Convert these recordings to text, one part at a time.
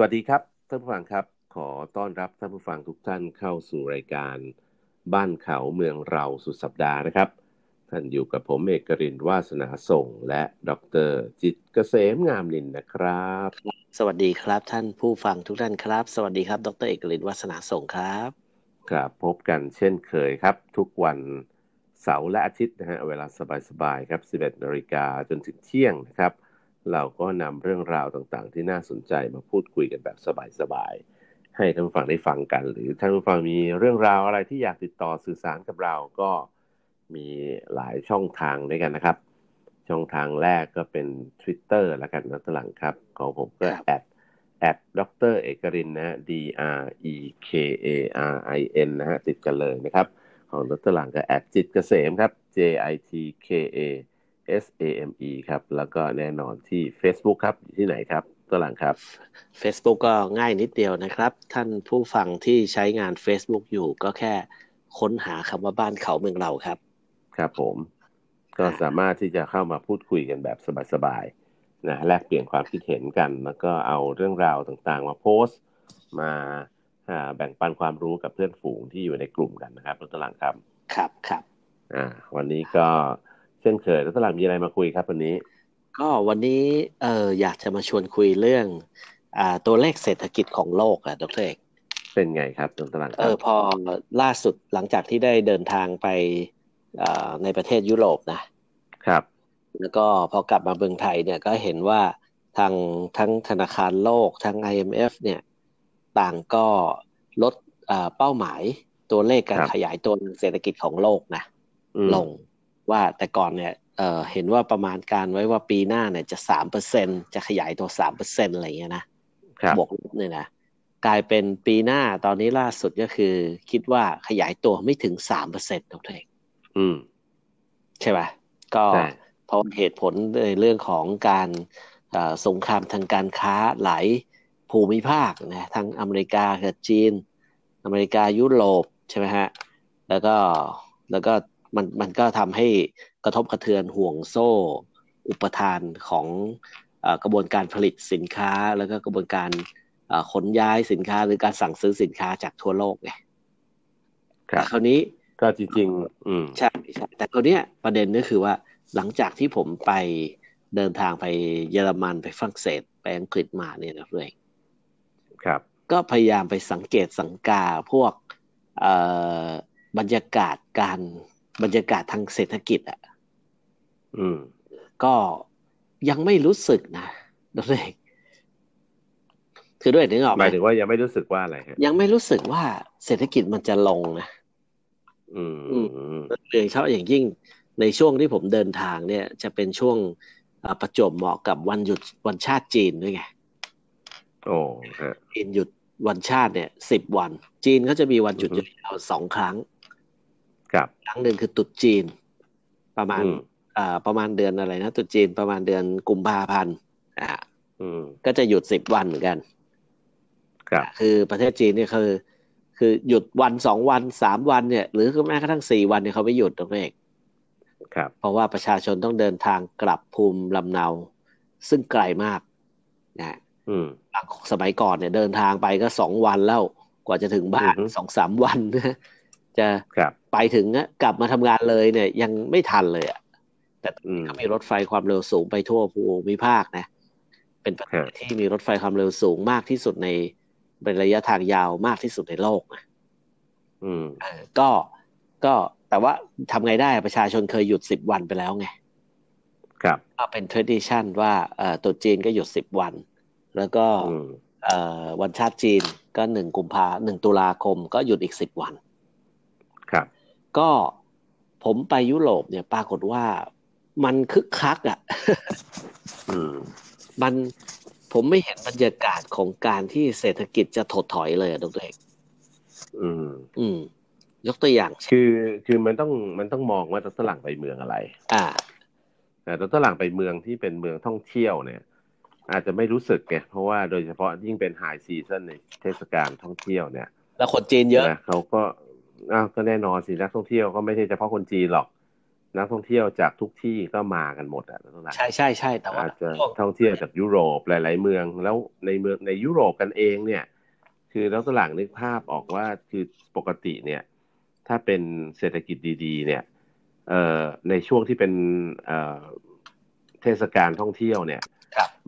วัสดีครับท่านผู้ฟังครับ ขอต้อนรับท่านผู้ฟังทุกท่านเข้าสู่รายการบ้านเขาเมืองเราสุดสัปดาห์นะครับ ท่านอยู่กับผมเอกรินวาสนาส่ง และดรจิตเกษมงามลินนะครับ สวัสดีครับท่านผู้ฟังทุกท่านครับ สวัสดีครับ ดรเอกรินวาสนาส่งครับครับพบกันเช่นเคยครับ ทุกวันเสาร์และอาทิตย์นะฮะเวลาสบายๆครับ 11นาฬิกาจนถึงเที่ยงนะครับ เราก็นำเรื่องราวต่างๆ ที่น่าสนใจมาพูดคุยกันแบบสบายๆ ให้ท่านผู้ฟังได้ฟังกัน หรือท่านผู้ฟังมีเรื่องราวอะไรที่อยากติดต่อสื่อสารกับเราก็มีหลายช่องทางด้วยกันนะครับ ช่องทางแรกก็เป็น Twitter แล้วกันนะตลังครับ ของผมก็แอดแอดดรเอกรินนะ D R E K A R I N นะฮะติดกันเลยนะครับ ของดรหลังก็แอดจิตเกษมครับ J I T K A S A M E ครับ แล้วก็แน่นอนที่ Facebook ครับที่ไหนครับตัวหลังครับ Facebook ก็ง่ายนิดเดียวนะครับ ท่านผู้ฟังที่ใช้งาน Facebook อยู่ก็แค่ค้นหาคำว่าบ้านเขาเมืองเราครับ ครับผม ก็สามารถที่จะเข้ามาพูดคุยกันแบบสบายๆนะแลกเปลี่ยนความคิดเห็นกัน แล้วก็เอาเรื่องราวต่างๆ มาโพสต์ มาแบ่งปันความรู้กับเพื่อนฝูงที่อยู่ในกลุ่มกันนะครับรถตลังครับ ครับครับอ่าวันนี้ก็ เช่นเคยรถตลังมีอะไรมาคุยครับวันนี้ ก็วันนี้เอออยากจะมาชวนคุยเรื่อง อ่าตัวเลขเศรษฐกิจของโลกอะดรเอกเป็นไงครับรถตลังเออพอล่าสุดหลังจากที่ได้เดินทางไปในประเทศยุโรปนะครับ แล้วก็พอกลับมาเมืองไทยเนี่ยก็เห็นว่าทางทั้งธนาคารโลกทั้ง IMF เนี่ยต่างก็ลดเป้าหมายตัวเลขการขยายตัวเศรษฐกิจของโลกนะลง ว่าแต่ก่อนเนี่ยเห็นว่าประมาณการไว้ว่าปีหน้าเนี่ยจะสามเปอร์เซ็นต์จะขยายตัวสามเปอร์เซ็นต์อะไรเงี้ยนะบวกลบเนี่ยนะกลายเป็นปีหน้าตอนนี้ล่าสุดก็คือ คิดว่าขยายตัวไม่ถึงสามเปอร์เซ็นต์ตัวเองอืม ใช่ไหมก็เพราะเหตุผลในเรื่องของการสงครามทางการค้าหลายภูมิภาคนะทั้งอเมริกากับจีน อเมริกายุโรปใช่ไหมฮะแล้วก็แล้วก็ มันมันก็ทำให้กระทบกระเทือนห่วงโซ่ อุปทานของอกระบวนการผลิตสินค้า แล้วก็กระบวนการขนย้ายสินค้าหรือการสั่งซื้อสินค้าจากทั่วโลกไงครับคราวนี้ก็จริงๆอืมใช่ใช่แต่คราวนี้ประเด็นก็คือว่าหลังจากที่ผมไปเดินทางไปเยอรมันไปฝรั่งเศสไปอังกฤษมาเนี่ยนะเพื่อนครับ ก็พยายามไปสังเกตสังกาพวกบรรยากาศการ บรรยากาศทางเศรษฐกิจอะ อืม ก็ยังไม่รู้สึกนะดรเอกคือด้วยนึกออกหมายถึงว่ายังไม่รู้สึกว่าอะไรฮะยังไม่รู้สึกว่าเศรษฐกิจมันจะลงนะ อืมโดยเฉพาะอย่างยิ่งในช่วงที่ผมเดินทางเนี่ย จะเป็นช่วงประจวบเหมาะกับวันหยุดวันชาติจีนด้วยไง โอ้จีนหยุดวันชาติเนี่ยสิบวัน จีนเขาจะมีวันหยุดยาวสองครั้ง ครับครั้งหนึ่งคือตุดจีน ประมาณอ่าประมาณเดือนอะไรนะตุดจีนประมาณเดือนกุมภาพันธ์อ่าก็จะหยุดสิบวันเหมือนกัน ครับ คือประเทศจีนเนี่ยคือ คือหยุดวันสองวันสามวันเนี่ย หรือแม้กระทั่งสี่วันเนี่ยเขาไม่หยุดตรงนี้ครับ เพราะว่าประชาชนต้องเดินทางกลับภูมิลำเนา ซึ่งไกลมากนะสมัยก่อนเนี่ยเดินทางไปก็สองวันแล้วกว่าจะถึงบ้านสองสามวันนะ จะไปถึงกลับมาทำงานเลยเนี่ย ยังไม่ทันเลยอะแต่เขามีรถไฟความเร็วสูงไปทั่วภูมิภาคนะ เป็นประเทศที่มีรถไฟความเร็วสูงมากที่สุดในเป็นระยะทางยาวมากที่สุดในโลกนะอืมก็ก็แต่ว่าทำไงได้ประชาชนเคยหยุดสิบวันไปแล้วไง ครับก็เป็น tradition ว่าเอ่อตัวจีนก็หยุดสิบวัน แล้วก็เอ่อวันชาติจีนก็หนึ่งกุมภาหนึ่งตุลาคมก็หยุดอีกสิบวันครับ ก็ผมไปยุโรปเนี่ยปรากฏว่ามันคึกคักอะ่ะมันผมไม่เห็นบรรยากาศของการที่เศรษฐกิจจะถดถอยเลยอะดรเอกอืม อืม ยกตัวอย่าง คือคือมันต้องมันต้องมองว่าตลังไปเมืองอะไร อ่าแต่ตลังไปเมืองที่เป็นเมืองท่องเที่ยวเนี่ย อาจจะไม่รู้สึกไงเพราะว่าโดยเฉพาะยิ่งเป็นไฮซีซันในเทศกาลท่องเที่ยวเนี่ย แล้วคนจีนเยอะเขาก็ อ้าวก็แน่นอนสินักท่องเที่ยวก็ไม่ใช่เฉพาะคนจีนหรอก นักท่องเที่ยวจากทุกที่ก็มากันหมดอะใช่ใช่ใช่แต่ว่าอาจจะท่องเที่ยวจากยุโรปหลาย ๆ เมืองแล้วในเมืองในยุโรปกันเองเนี่ย คือแล้วตลาดนึกภาพออกว่าคือปกติเนี่ย ถ้าเป็นเศรษฐกิจดี ๆ เนี่ยเอ่อในช่วงที่เป็นเอ่อเทศกาลท่องเที่ยวเนี่ย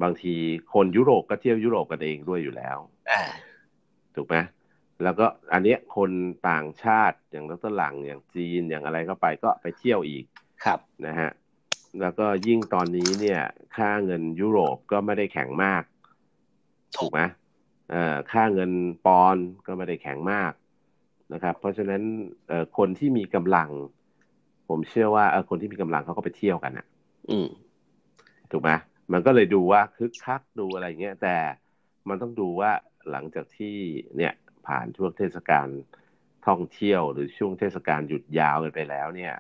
บางทีคนยุโรปก็เที่ยวยุโรปกันเองด้วยอยู่แล้วถูกไหม แล้วก็อันเนี้ยคนต่างชาติอย่างรัตหลังอย่างจีนอย่างอะไรเข้าไปก็ไปเที่ยวอีกครับนะฮะแล้วก็ยิ่งตอนนี้เนี่ย ค่าเงินยุโรปก็ไม่ได้แข็งมาก ถูกไหมเอ่อค่าเงินปอนก็ไม่ได้แข็งมากนะครับ เพราะฉะนั้นเอ่อคนที่มีกำลัง ผมเชื่อว่าเออคนที่มีกำลังเขาก็ไปเที่ยวกันอะ อืมถูกไหมมันก็เลยดูว่าคึกคักดูอะไรเงี้ยแต่มันต้องดูว่าหลังจากที่เนี่ย ผ่านช่วงเทศกาลท่องเที่ยว หรือช่วงเทศกาลหยุดยาวกันไปแล้วเนี่ย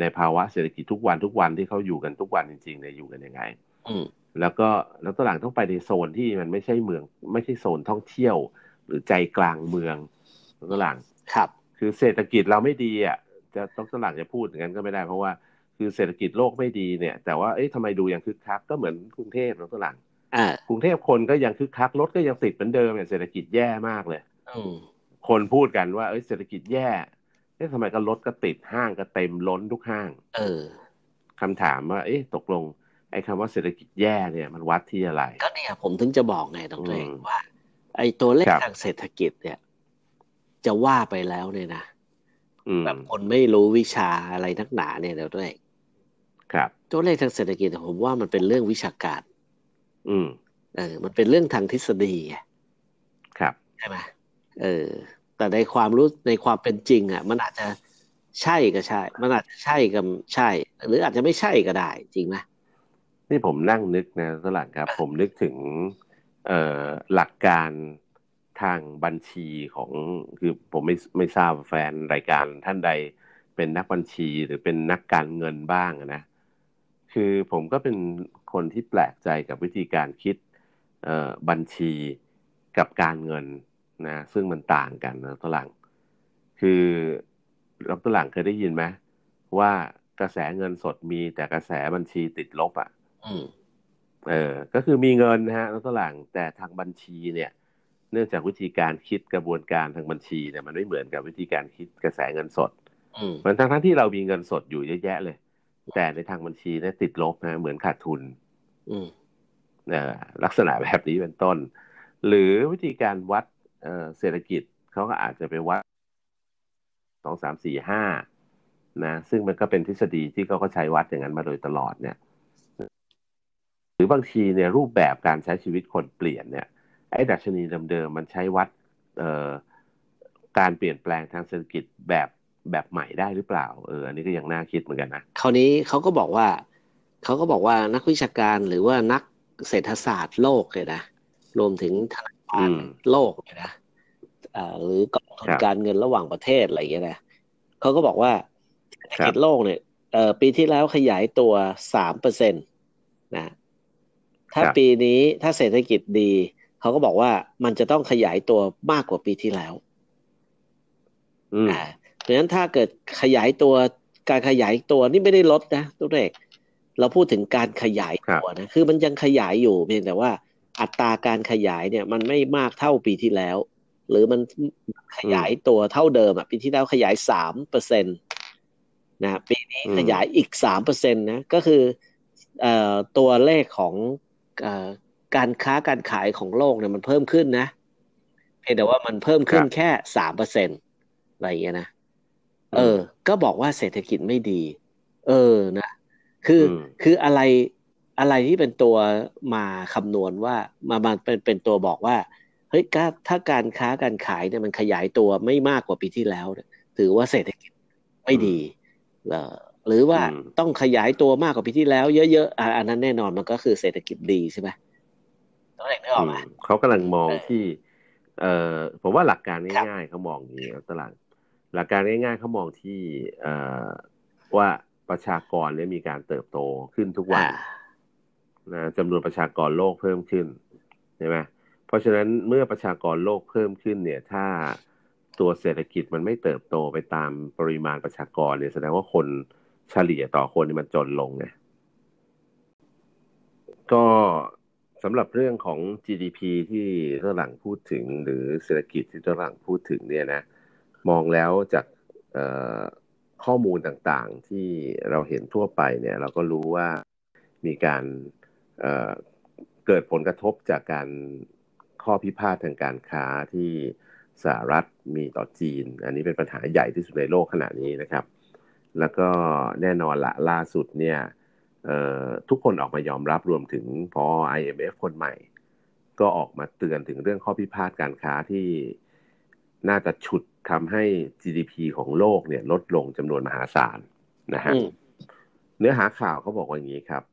ในภาวะเศรษฐกิจทุกวันทุกวันที่เขาอยู่กันทุกวันจริงๆเนี่ยอยู่กันยังไงแล้วก็แล้วตหลังต้องไปในโซนที่มันไม่ใช่เมือง ไม่ใช่โซนท่องเที่ยว หรือใจกลางเมืองตหลังครับ คือเศรษฐกิจเราไม่ดีอะจะต้องตหลังจะพูดอย่างนั้นก็ไม่ได้เพราะว่าคือเศรษฐกิจโลกไม่ดีเนี่ย แต่ว่าเอ๊ะทำไมดูยังคึกคักก็เหมือนกรุงเทพตหลัง กรุงเทพคนก็ยังคึกคักรถก็ยังติดเหมือนเดิมเนี่ยเศรษฐกิจแย่มากเลยคนพูดกันว่าเอ้ยเศรษฐกิจแย่เอ๊ะทำไมก็รถก็ติดห้างก็เต็มล้นทุกห้าง เออคำถามว่า เอ๊ะตกลง ไอ้คำว่าเศรษฐกิจแย่เนี่ย มันวัดที่อะไร ก็เนี่ยผมถึงจะบอกไงตรงเองว่า ไอ้ตัวเลขทางเศรษฐกิจเนี่ย จะว่าไปแล้วเนี่ยนะแบบคนไม่รู้วิชาอะไรนักหนาเนี่ยเดี๋ยวด้วยครับ ตัวเลขทางเศรษฐกิจผมว่ามันเป็นเรื่องวิชาการ อืมเออ มันเป็นเรื่องทางทฤษฎีครับใช่ไหมเออ แต่ในความรู้ในความเป็นจริง อะ มันอาจจะใช่ก็ใช่ มันอาจจะใช่ก็ใช่ หรืออาจจะไม่ใช่ก็ได้ จริงไหมนี่ผมนั่งนึกนะสลัดครับ ผมนึกถึง เอ่อหลักการทางบัญชีของคือผมไม่ไม่ทราบแฟนรายการท่านใดเป็นนักบัญชีหรือเป็นนักการเงินบ้างนะ คือผมก็เป็นคนที่แปลกใจกับวิธีการคิดบัญชีกับการเงินนะซึ่งมันต่างกันนะตลังคือเราตลังเคยได้ยินไหมว่ากระแสเงินสดมีแต่กระแสบัญชีติดลบอะ่ะเออ ก็คือมีเงินนะฮะแล้วตลังแต่ทางบัญชีเนี่ย เนื่องจากวิธีการคิดกระบวนการทางบัญชีเนี่ยมันไม่เหมือนกับวิธีการคิดกระแสเงินสดมันทั้งทั้งที่เรามีเงินสดอยู่เยอะแยะเลย แต่ในทางบัญชีเนี่ยติดลบนะเหมือนขาดทุนลักษณะแบบนี้เป็นต้น หรือวิธีการวัดเศรษฐกิจเขาก็อาจจะไปวัดสองสามสี่ห้านะซึ่งมันก็เป็นทฤษฎีที่เขาก็ใช้วัดอย่างนั้นมาโดยตลอดเนี่ย หรือบางทีเนี่ยรูปแบบการใช้ชีวิตคนเปลี่ยนเนี่ยไอ้ดัชนีเดิมๆมันใช้วัดการเปลี่ยนแปลงทางเศรษฐกิจแบบ แบบใหม่ได้หรือเปล่า เออ อันนี้ก็ยังน่าคิดเหมือนกันนะ คราวนี้เขาก็บอกว่าเขาก็บอกว่านักวิชาการหรือว่านักเศรษฐศาสตร์โลกเลยนะ รวมถึงธนาคารโลกเลยนะหรือกองทุนการเงินระหว่างประเทศอะไรอย่างเงี้ยนะเขาก็บอกว่าเศรษฐกิจโลกเนี่ยปีที่แล้วขยายตัวสามเปอร์เซ็นตนะ ถ้าปีนี้ถ้าเศรษฐกิจดี เขาก็บอกว่ามันจะต้องขยายตัวมากกว่าปีที่แล้วอ่า เพราะฉะนั้นถ้าเกิดขยายตัวการขยายตัวนี่ไม่ได้ลดนะตัวเลขเราพูดถึงการขยายตัวนะคือมันยังขยายอยู่เพียงแต่ว่าอัตราการขยายเนี่ยมันไม่มากเท่าปีที่แล้ว หรือมันขยายตัวเท่าเดิมอะปีที่แล้วขยายสามเปอร์เซ็นต์นะปีนี้ขยายอีกสามเปอร์เซ็นต์นะก็คือเอ่อตัวเลขของเอ่อการค้าการขายของโลกเนี่ยมันเพิ่มขึ้นนะเพียงแต่ว่ามันเพิ่มขึ้นแค่สามเปอร์เซ็นต์อะไรอย่างเงี้ยนะ เออ ก็บอกว่าเศรษฐกิจไม่ดี เออนะคือคืออะไรอะไรที่เป็นตัวมาคำนวณว่ามามาเป็นเป็นตัวบอกว่าเฮ้ยถ้าการค้าการขายเนี่ยมันขยายตัวไม่มากกว่าปีที่แล้วถือว่าเศรษฐกิจไม่ดีหรือว่าต้องขยายตัวมากกว่าปีที่แล้วเยอะๆอันนั้นแน่นอนมันก็คือเศรษฐกิจดีใช่ไหมต้องเห็นได้ออกมาเขากำลังมองที่ เอ่อผมว่าหลักการง่ายๆเขามองอย่างนี้ตลาด หลักการง่ายๆเขามองที่เอ่อว่าประชากรเนี่ยมีการเติบโตขึ้นทุกวันนะจำนวนประชากรโลกเพิ่มขึ้นใช่ไหมเพราะฉะนั้นเมื่อประชากรโลกเพิ่มขึ้นเนี่ย ถ้าตัวเศรษฐกิจมันไม่เติบโตไปตามปริมาณประชากรเนี่ยแสดงว่าคนเฉลี่ยต่อคนมันจนลงไงก็สำหรับเรื่องของ GDP ที่ฝรั่งพูดถึงหรือเศรษฐกิจที่ฝรั่งพูดถึงเนี่ยนะ มองแล้วจากข้อมูลต่างๆที่เราเห็นทั่วไปเนี่ยเราก็รู้ว่ามีการเเกิดผลกระทบจากการข้อพิพาททางการค้าที่สหรัฐมีต่อจีน อันนี้เป็นปัญหาใหญ่ที่สุดในโลกขณะนี้นะครับ แล้วก็แน่นอนละล่าสุดเนี่ยทุกคนออกมายอมรับรวมถึงพอ IMF คนใหม่ ก็ออกมาเตือนถึงเรื่องข้อพิพาทการค้าที่น่าจะฉุด ทำให้ GDP ของโลกเนี่ยลดลงจำนวนมหาศาลนะฮะเนื้อหาข่าวเขาบอกว่าอย่างนี้ครับ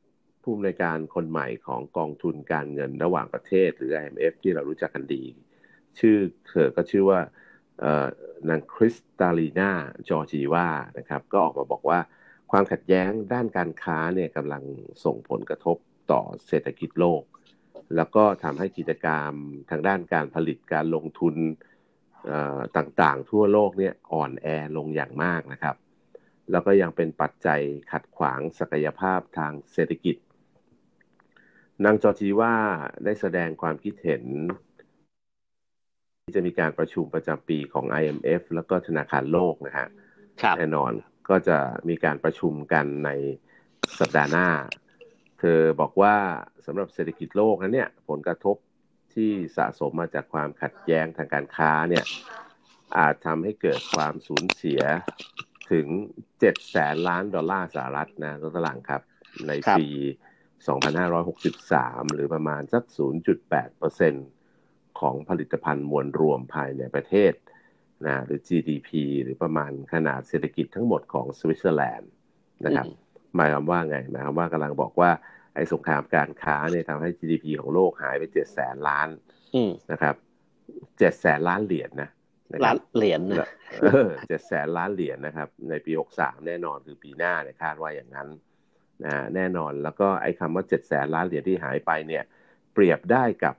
ผู้อำนวยการคนใหม่ของกองทุนการเงินระหว่างประเทศ หรือ IMF ที่เรารู้จักกันดี ชื่อเธอก็ชื่อว่านางคริสตาลีนาจอร์จีวานะครับ ก็ออกมาบอกว่าความขัดแย้งด้านการค้าเนี่ยกำลังส่งผลกระทบต่อเศรษฐกิจโลก แล้วก็ทำให้กิจกรรมทางด้านการผลิตการลงทุน ต่างๆ ทั่วโลกเนี่ยอ่อนแอลงอย่างมากนะครับ แล้วก็ยังเป็นปัจจัยขัดขวางศักยภาพทางเศรษฐกิจ นางจอจีว่าได้แสดงความคิดเห็น ที่จะมีการประชุมประจำปีของ IMF แล้วก็ธนาคารโลกนะฮะแน่นอนก็จะมีการประชุมกันในสัปดาห์หน้า เธอบอกว่าสำหรับเศรษฐกิจโลกนั้นเนี่ย ผลกระทบ ที่สะสมมาจากความขัดแย้งทางการค้าเนี่ยอาจทำให้เกิดความสูญเสียถึง7แสนล้านดอลลาร์สหรัฐนะตัวตลางครับ ในปี 2563 หรือประมาณสัก 0.8%ของผลิตภัณฑ์มวลรวมภายในประเทศนะหรือ GDP หรือประมาณขนาดเศรษฐกิจทั้งหมดของสวิตเซอร์แลนด์นะครับหมายความว่าไงหมายความว่ากำลังบอกว่า ไอ้สงครามการค้าเนี่ยทำให้ GDP ของโลกหายไปเจ็ดแสนล้านนะครับเจ็ดแสนล้านเหรียญนะล้านเหรียญนะเจ็ดแสนล้านเหรียญนะครับ ในปีหกสามแน่นอนคือปีหน้าเนี่ยคาดว่าอย่างนั้นนะแน่นอนแล้วก็ไอ้คำว่าเจ็ดแสนล้านเหรียญที่หายไปเนี่ย เปรียบได้กับ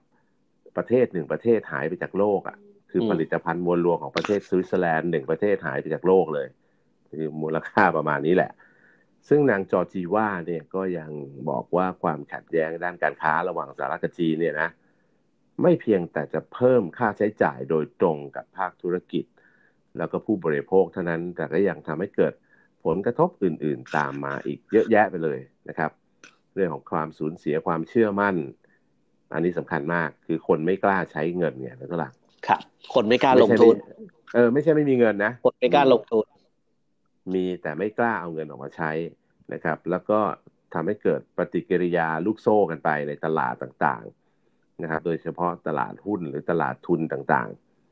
ประเทศหนึ่งประเทศหายไปจากโลกอะ คือผลิตภัณฑ์มวลรวมของประเทศสวิตเซอร์แลนด์หนึ่งประเทศหายไปจากโลกเลย คือมูลค่าประมาณนี้แหละ ซึ่งนางจอจีว่าเนี่ยก็ยังบอกว่าความขัดแย้งด้านการค้าระหว่างสหรัฐกับจีนเนี่ยนะไม่เพียงแต่จะเพิ่มค่าใช้จ่ายโดยตรงกับภาคธุรกิจ แล้วก็ผู้บริโภคเท่านั้นแต่ก็ยังทำให้เกิดผลกระทบอื่น ๆ ตามมาอีกเยอะแยะไปเลยนะครับ เรื่องของความสูญเสียความเชื่อมั่น อันนี้สำคัญมากคือคนไม่กล้าใช้เงินเนี่ยแล้วก็หลังครับ คนไม่กล้าลงทุน เออ ไม่ใช่ไม่มีเงินนะ คนไม่กล้าลงทุน มีแต่ไม่กล้าเอาเงินออกมาใช้นะครับ แล้วก็ทำให้เกิดปฏิกิริยาลูกโซ่กันไปในตลาดต่างๆนะครับ โดยเฉพาะตลาดหุ้นหรือตลาดทุนต่าง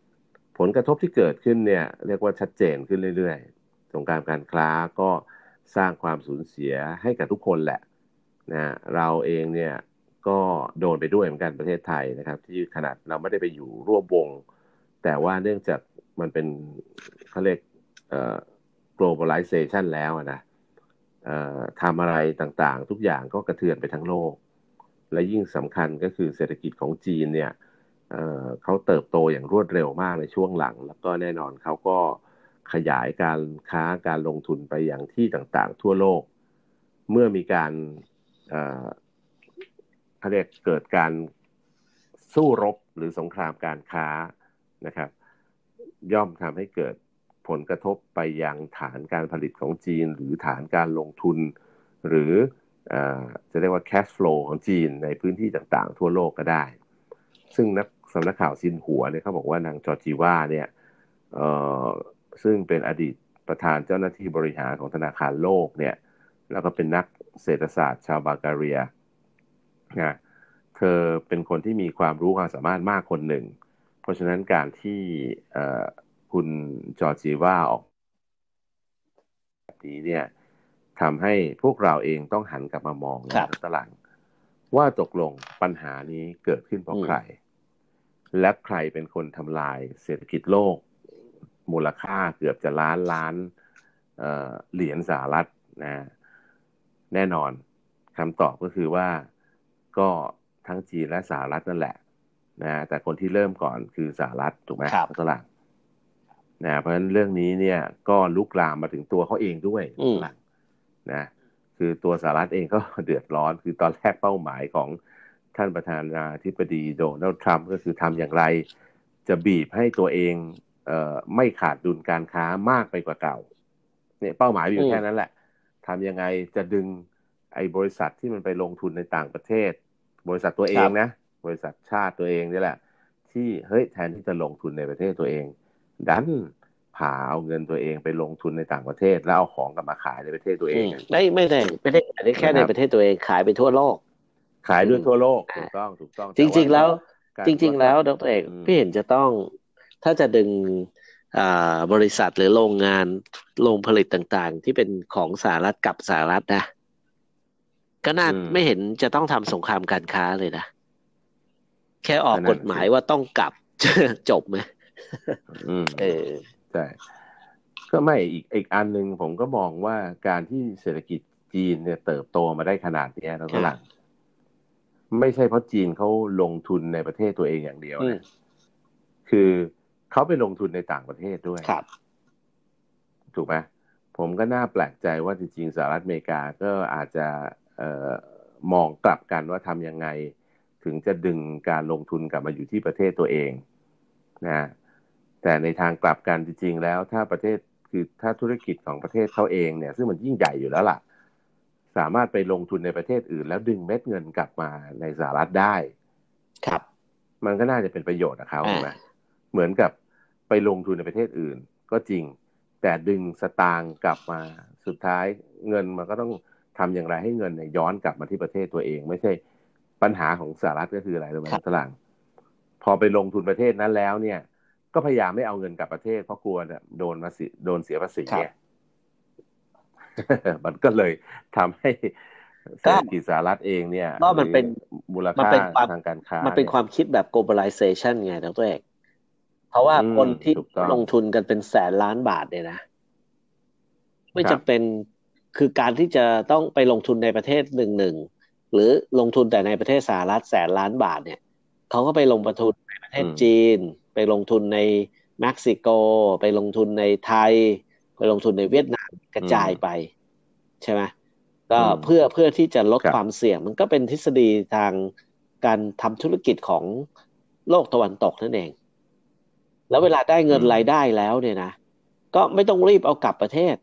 ๆ ผลกระทบที่เกิดขึ้นเนี่ยเรียกว่าชัดเจนขึ้นเรื่อยๆ สงการการค้าก็สร้างความสูญเสียให้กับทุกคนแหละนะเราเองเนี่ยก็โดนไปด้วยเหมือนกันประเทศไทยนะครับ ที่ขนาดเราไม่ได้ไปอยู่ร่วมวง แต่ว่าเนื่องจากมันเป็นเขาเรียก globalization แล้วนะทำอะไรต่างๆ ทุกอย่างก็กระเทือนไปทั้งโลก และยิ่งสำคัญก็คือเศรษฐกิจของจีนเนี่ยเขาเติบโตอย่างรวดเร็วมากในช่วงหลัง แล้วก็แน่นอนเขาก็ขยายการค้าการลงทุนไปอย่างที่ต่างๆ ทั่วโลก เมื่อมีการเขาเรียกเกิดการสู้รบหรือสงครามการค้านะครับ ย่อมทำให้เกิด ผลกระทบไปยังฐานการผลิตของจีน หรือฐานการลงทุน หรืออจะเรียกว่า cash flow ของจีนในพื้นที่ต่างๆ ทั่วโลกก็ได้ ซึ่งนักสำนักข่าวซินหัวเนี่ยเขาบอกว่านางจอร์จีว่าเนี่ยซึ่งเป็นอดีตประธานเจ้าหน้าที่บริหารของธนาคารโลกเนี่ยแล้วก็เป็นนักเศรษฐศาสตร์ชาวบาการียนะเธอเป็นคนที่มีความรู้ความสามารถมากคนหนึ่ง เพราะฉะนั้นการที่ คุณจอร์จีว่าออกแบบนี้เนี่ยทำให้พวกเราเองต้องหันกลับมามองในตลาดว่าตกลงปัญหานี้เกิดขึ้นเพราะใคร และใครเป็นคนทำลายเศรษฐกิจโลก มูลค่าเกือบจะล้านล้านเหรียญสหรัฐนะแน่นอนคำตอบก็คือว่าก็ทั้งจีนและสหรัฐนั่นแหละนะแต่คนที่เริ่มก่อนคือสหรัฐถูกไหมครับตลาด นะเพราะฉะนั้นเรื่องนี้เนี่ยก็ลุกลามมาถึงตัวเขาเองด้วยหลังนะคือตัวสหรัฐเองก็เดือดร้อน คือตอนแรกเป้าหมายของท่านประธานาธิบดีโดนัลด์ทรัมป์ก็คือทำอย่างไร จะบีบให้ตัวเองเอ่อไม่ขาดดุลการค้ามากไปกว่าเก่า เนี่ยเป้าหมายอยู่แค่นั้นแหละทำยังไงจะดึงไอ้บริษัทที่มันไปลงทุนในต่างประเทศ บริษัทตัวเองนะ บริษัทชาติตัวเองนี่แหละ ที่เฮ้ยแทนที่จะลงทุนในประเทศตัวเอง ดันผาเอาเงินตัวเองไปลงทุนในต่างประเทศ แล้วเอาของกลับมาขายในประเทศตัวเองไม่ไม่ได้ไม่ได้ขายได้แค่ในประเทศตัวเองขายไปทั่วโลก ขายด้วยทั่วโลกถูกต้องถูกต้อง จริง ๆ แล้ว จริง ๆ แล้วดรเอกพี่เห็นจะต้องถ้าจะดึงบริษัทหรือโรงงานโรงผลิตต่างๆ ที่เป็นของสหรัฐกับสหรัฐนะก็น่าไม่เห็นจะต้องทำสงครามการค้าเลยนะ แค่ออกกฎหมายว่าต้องกลับจบไหม เออใช่ก็ไม่อีกอีกอันหนึ่งผมก็มองว่าการที่เศรษฐกิจจีนเนี่ยเติบโตมาได้ขนาดนี้แล้วก็หลังไม่ใช่เพราะจีนเขาลงทุนในประเทศตัวเองอย่างเดียวนะคือเขาไปลงทุนในต่างประเทศด้วยครับ ถูกไหมผมก็น่าแปลกใจว่าจริงๆสหรัฐอเมริกาก็อาจจะเอ่อมองกลับกันว่าทำยังไง ถึงจะดึงการลงทุนกลับมาอยู่ที่ประเทศตัวเอง นะ แต่ในทางกลับกันจริงๆแล้วถ้าประเทศคือถ้าธุรกิจของประเทศเขาเองเนี่ยซึ่งมันยิ่งใหญ่อยู่แล้วล่ะ สามารถไปลงทุนในประเทศอื่น แล้วดึงเม็ดเงินกลับมาในสหรัฐได้ ครับ มันก็น่าจะเป็นประโยชน์กับเขาใช่ไหมเหมือนกับไปลงทุนในประเทศอื่น ก็จริง แต่ดึงสตางค์กลับมาสุดท้ายเงินมันก็ต้องทำอย่างไรให้เงินเนี่ยย้อนกลับมาที่ประเทศตัวเอง ไม่ใช่ปัญหาของสหรัฐก็คืออะไรรู้ไหมฝรั่งพอไปลงทุนประเทศนั้นแล้วเนี่ย ก็พยายามไม่เอาเงินกลับประเทศเพราะกลัวโดนมาสิโดนเสียภาษีเนี่ยมันก็เลยทำให้เศรษฐกิจสหรัฐเองเนี่ยก็มันเป็นมูลค่าทางการค้า มันเป็นความคิดแบบ globalization ไงดรเอกเพราะว่าคนที่ลงทุนกันเป็นแสนล้านบาทเนี่ยนะ ไม่จะเป็นคือการที่จะต้องไปลงทุนในประเทศหนึ่งหนึ่งหรือลงทุนแต่ในประเทศสหรัฐแสนล้านบาทเนี่ยเขาก็ไปลงทุนในประเทศจีน ไปลงทุนในเม็กซิโก ไปลงทุนในไทย ไปลงทุนในเวียดนามกระจายไป ใช่ไหมก็เพื่อเพื่อที่จะลดความเสี่ยง มันก็เป็นทฤษฎีทางการทำธุรกิจของโลกตะวันตกนั่นเอง แล้วเวลาได้เงินรายได้แล้วเนี่ยนะก็ไม่ต้องรีบเอากลับประเทศ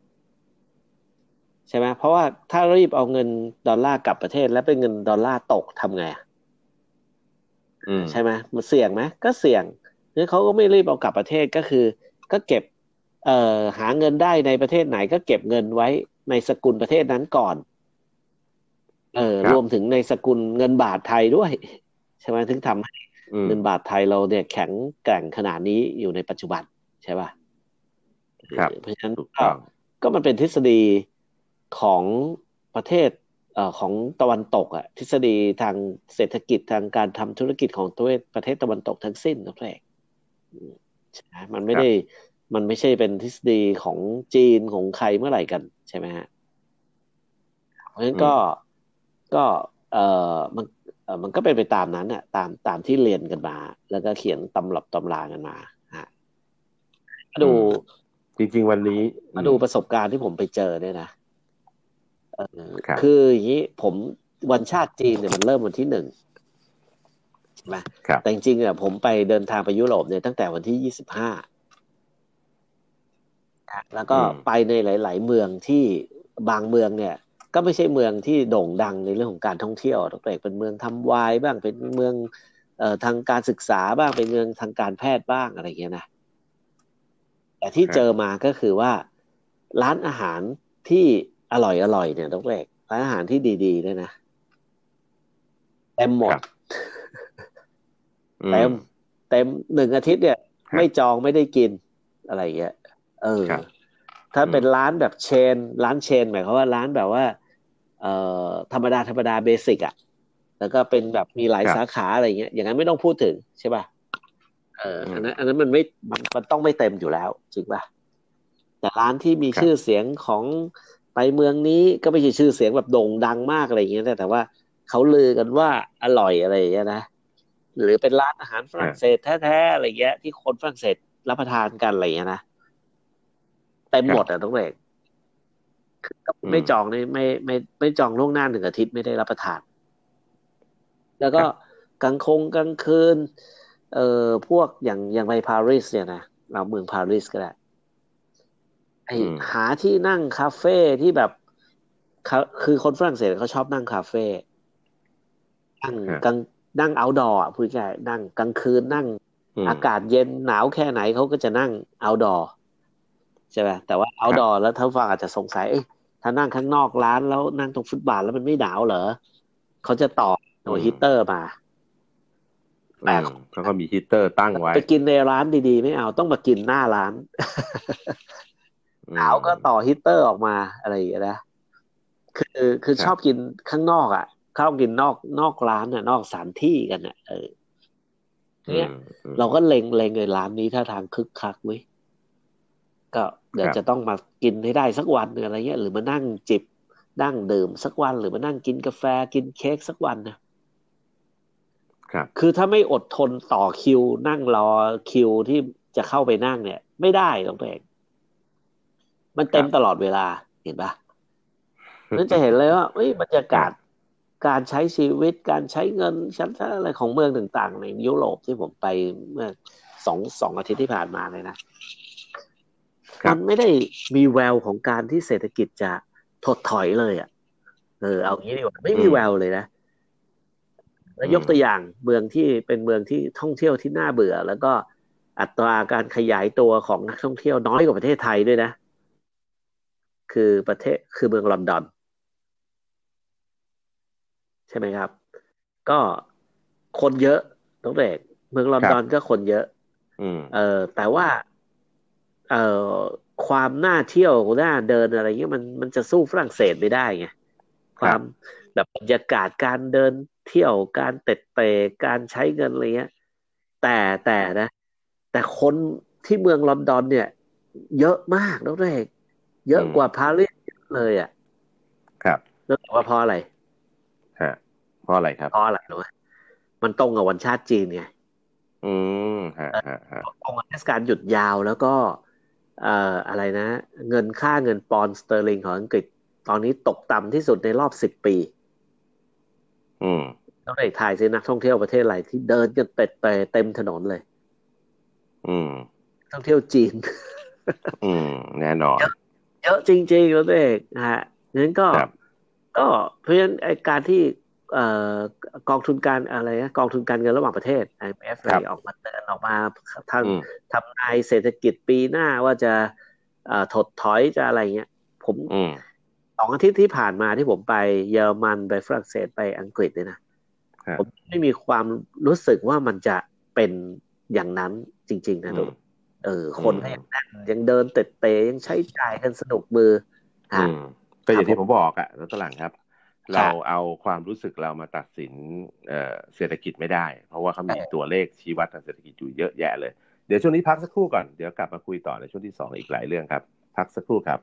ใช่ไหมเพราะว่าถ้ารีบเอาเงินดอลลาร์กลับประเทศ แล้วเป็นเงินดอลลาร์ตกทำไงใช่ไหมมันเสี่ยงไหมก็เสี่ยง นี่เขาก็ไม่รีบเอากลับประเทศก็คือ ก็เก็บเอ่อหาเงินได้ในประเทศไหนก็เก็บเงินไว้ในสกุลประเทศนั้นก่อน เออรวมถึงในสกุลเงินบาทไทยด้วยใช่ไหมถึงทำให้เงินบาทไทยเราเนี่ยแข็งแกร่งขนาดนี้อยู่ในปัจจุบันใช่ป่ะครับเพราะฉะนั้นก็ก็มันเป็นทฤษฎีของประเทศของตะวันตกอะทฤษฎีทางเศรษฐกิจทางการทำธุรกิจของตัวประเทศตะวันตกทั้งสิ้นนะแรกใช่ มันไม่ได้มันไม่ใช่เป็นทฤษฎีของจีนของใครเมื่อไหร่กันใช่ไหมฮะเพราะฉะนั้นก็ก็เออมันเออมันก็เป็นไปตามนั้นอะตามตามที่เรียนกันมา แล้วก็เขียนตำรับตำรากันมาฮะมาดูจริงๆวันนี้มาดูประสบการณ์ที่ผมไปเจอเนี่ยนะคืออย่างนี้ผมวันชาติจีนเนี่ยมันเริ่มวันที่หนึ่ง ใช่ไหมแต่จริงๆอะผมไปเดินทางไปยุโรปเนี่ยตั้งแต่วันที่ยี่สิบห้าแล้วก็ไปในหลาย ๆ เมืองที่บางเมืองเนี่ย ก็ไม่ใช่เมืองที่โด่งดังในเรื่องของการท่องเที่ยวตกแต่เป็นเมืองทำวายบ้างเป็นเมืองเอ่อทางการศึกษาบ้างเป็นเมืองทางการแพทย์บ้างอะไรเงี้ยนะแต่ที่เจอมาก็คือว่า ร้านอาหารที่อร่อยอร่อยเนี่ยต้องแรกร้านอาหารที่ดีๆด้วยนะเต็มหมด เต็มเต็มหนึ่งอาทิตย์เนี่ย ไม่จองไม่ได้กินอะไรเงี้ยเออถ้าเป็นร้านแบบเชน ร้านเชนหมายความว่าร้านแบบว่า เอ่อธรรมดาธรรมดาเบสิกอะแล้วก็เป็นแบบมีหลายสาขาอะไรเงี้ย อย่างนั้นไม่ต้องพูดถึงใช่ป่ะเอออันนั้นอันนั้นมันไม่มันต้องไม่เต็มอยู่แล้วจริงป่ะแต่ร้านที่มีชื่อเสียงของไปเมืองนี้ก็ไม่ใช่ชื่อเสียงแบบโด่งดังมากอะไรอย่างเงี้ยแต่ว่าเขาลือกันว่าอร่อยอะไรอย่างเงี้ยนะ หรือเป็นร้านอาหารฝรั่งเศสแท้ๆอะไรเงี้ย ที่คนฝรั่งเศสรับประทานกันอะไรอย่างเงี้ยนะเต็มหมดอะต้องเอกไม่จองนี่ไม่ไม่ไม่จองล่วงหน้าหนึ่งอาทิตย์ไม่ได้รับประทาน แล้วก็กลางคงกลางคืน เอ่อพวกอย่างอย่างไปปารีสเนี่ยนะเราเมืองปารีสก็ได้ไอหาที่นั่งคาเฟ่ที่แบบคือคนฝรั่งเศสเขาชอบนั่งคาเฟ่นั่งกลาง นั่งเอาดอร์พูดง่ายนั่งกลางคืนนั่ง อากาศเย็นหนาวแค่ไหนเขาก็จะนั่งเอาดอร์ใช่ไหมแต่ว่าเอาดอร์แล้วท่านฟังอาจจะสงสัยเอ้ถ้านั่งข้างนอกร้านแล้วนั่งตรงฟุตบาทแล้วมันไม่หนาวเหรอเขาจะต่อหน่วยฮีเตอร์มาแปลกเขาก็มีฮีเตอร์ตั้งไว้ ไปกินในร้านดีๆ ไม่เอาต้องมากินหน้าร้านหนาวก็ต่อฮีเตอร์ออกมาอะไรอย่างเงี้ยนะคือคือชอบกินข้างนอกอะเข้ากินนอกนอกร้านน่ะ นอกสถานที่กันน่ะ เออเนี่ยเราก็เล็งเล็งเลยร้านนี้ถ้าทางคึกคักเว้ยก็เดี๋ยวจะต้องมากินให้ได้สักวันนึงอะไรเงี้ยหรือมานั่งจิบนั่งดื่มสักวันหรือมานั่งกินกาแฟกินเค้กสักวันนะครับ คือถ้าไม่อดทนต่อคิว นั่งรอคิวที่จะเข้าไปนั่งเนี่ย ไม่ได้ตรงเองมันเต็มตลอดเวลาเห็นปะนั่นจะเห็นเลยว่าเอ้ยบรรยากาศ การใช้ชีวิตการใช้เงินชั้นอะไรของเมืองต่าง ๆ ในยุโรปที่ผมไปเมื่อสองสองอาทิตย์ที่ผ่านมาเลยนะมันไม่ได้มีแววของการที่เศรษฐกิจจะถดถอยเลยอะ เออเอางี้ดีกว่าไม่มีแววเลยนะแล้วยกตัวอย่างเมืองที่เป็นเมืองที่ท่องเที่ยวที่น่าเบื่อ แล้วก็อัตราการขยายตัวของนักท่องเที่ยวน้อยกว่าประเทศไทยด้วยนะ คือประเทศคือเมืองลอนดอนใช่ไหมครับ ก็คนเยอะต้องเด็กเมืองลอนดอนก็คนเยอะเออแต่ว่า เอ่อความน่าเที่ยวน่าเดินอะไรเงี้ยมันมันจะสู้ฝรั่งเศสไม่ได้ไงความแบบบรรยากาศการเดินเที่ยวการเตะเตะการใช้เงินอะไรเงี้ยแต่แต่นะ แต่คนที่เมืองลอนดอน เนี่ย เยอะมากน้องเด็กเยอะกว่าปารีสเลยอะ ครับแล้วว่าเพราะอะไรฮะ เพราะอะไรครับเพราะอะไรรู้ไหมมันตรงกับวันชาติจีนไงอืมฮะฮะฮะตรงกับเทศกาลหยุดยาวแล้วก็เอ่ออะไรนะ เงินค่าเงินปอนด์สเตอร์ลิงของอังกฤษ ตอนนี้ตกต่ำที่สุดในรอบสิบปี อืมต้องให้ทายซินักท่องเที่ยวประเทศอะไรที่เดินกันเต็มเต็มถนนเลย อืม ท่องเที่ยวจีน อืม แน่นอน เยอะจริงๆแล้วเองนะฮะนั้นก็ ก็เพราะฉะนั้นการที่ กองทุนการอะไรนะกองทุนการเงินระหว่างประเทศ IMF อะไรออกมาเตือนออกมาทางทำนายเศรษฐกิจปีหน้าว่าจะถดถอยจะอะไรเงี้ย ผมสองอาทิตย์ที่ผ่านมาที่ผมไปเยอรมันไปฝรั่งเศสไปอังกฤษเนี่ยนะผมไม่มีความรู้สึกว่ามันจะเป็นอย่างนั้นจริง ๆ นะทุกเออ คนก็ยังนั่งยังเดินเตะเตะยังใช้จ่ายกันสนุกมืออ่าก็อย่างที่ผมบอกอะแล้วตลังครับ เราเอาความรู้สึกเรามาตัดสินเศรษฐกิจไม่ได้ เพราะว่าเขามีตัวเลขชี้วัดทางเศรษฐกิจอยู่เยอะแยะเลย เดี๋ยวช่วงนี้พักสักครู่ก่อน เดี๋ยวกลับมาคุยต่อในช่วงที่สองอีกหลายเรื่องครับ พักสักครู่ครับ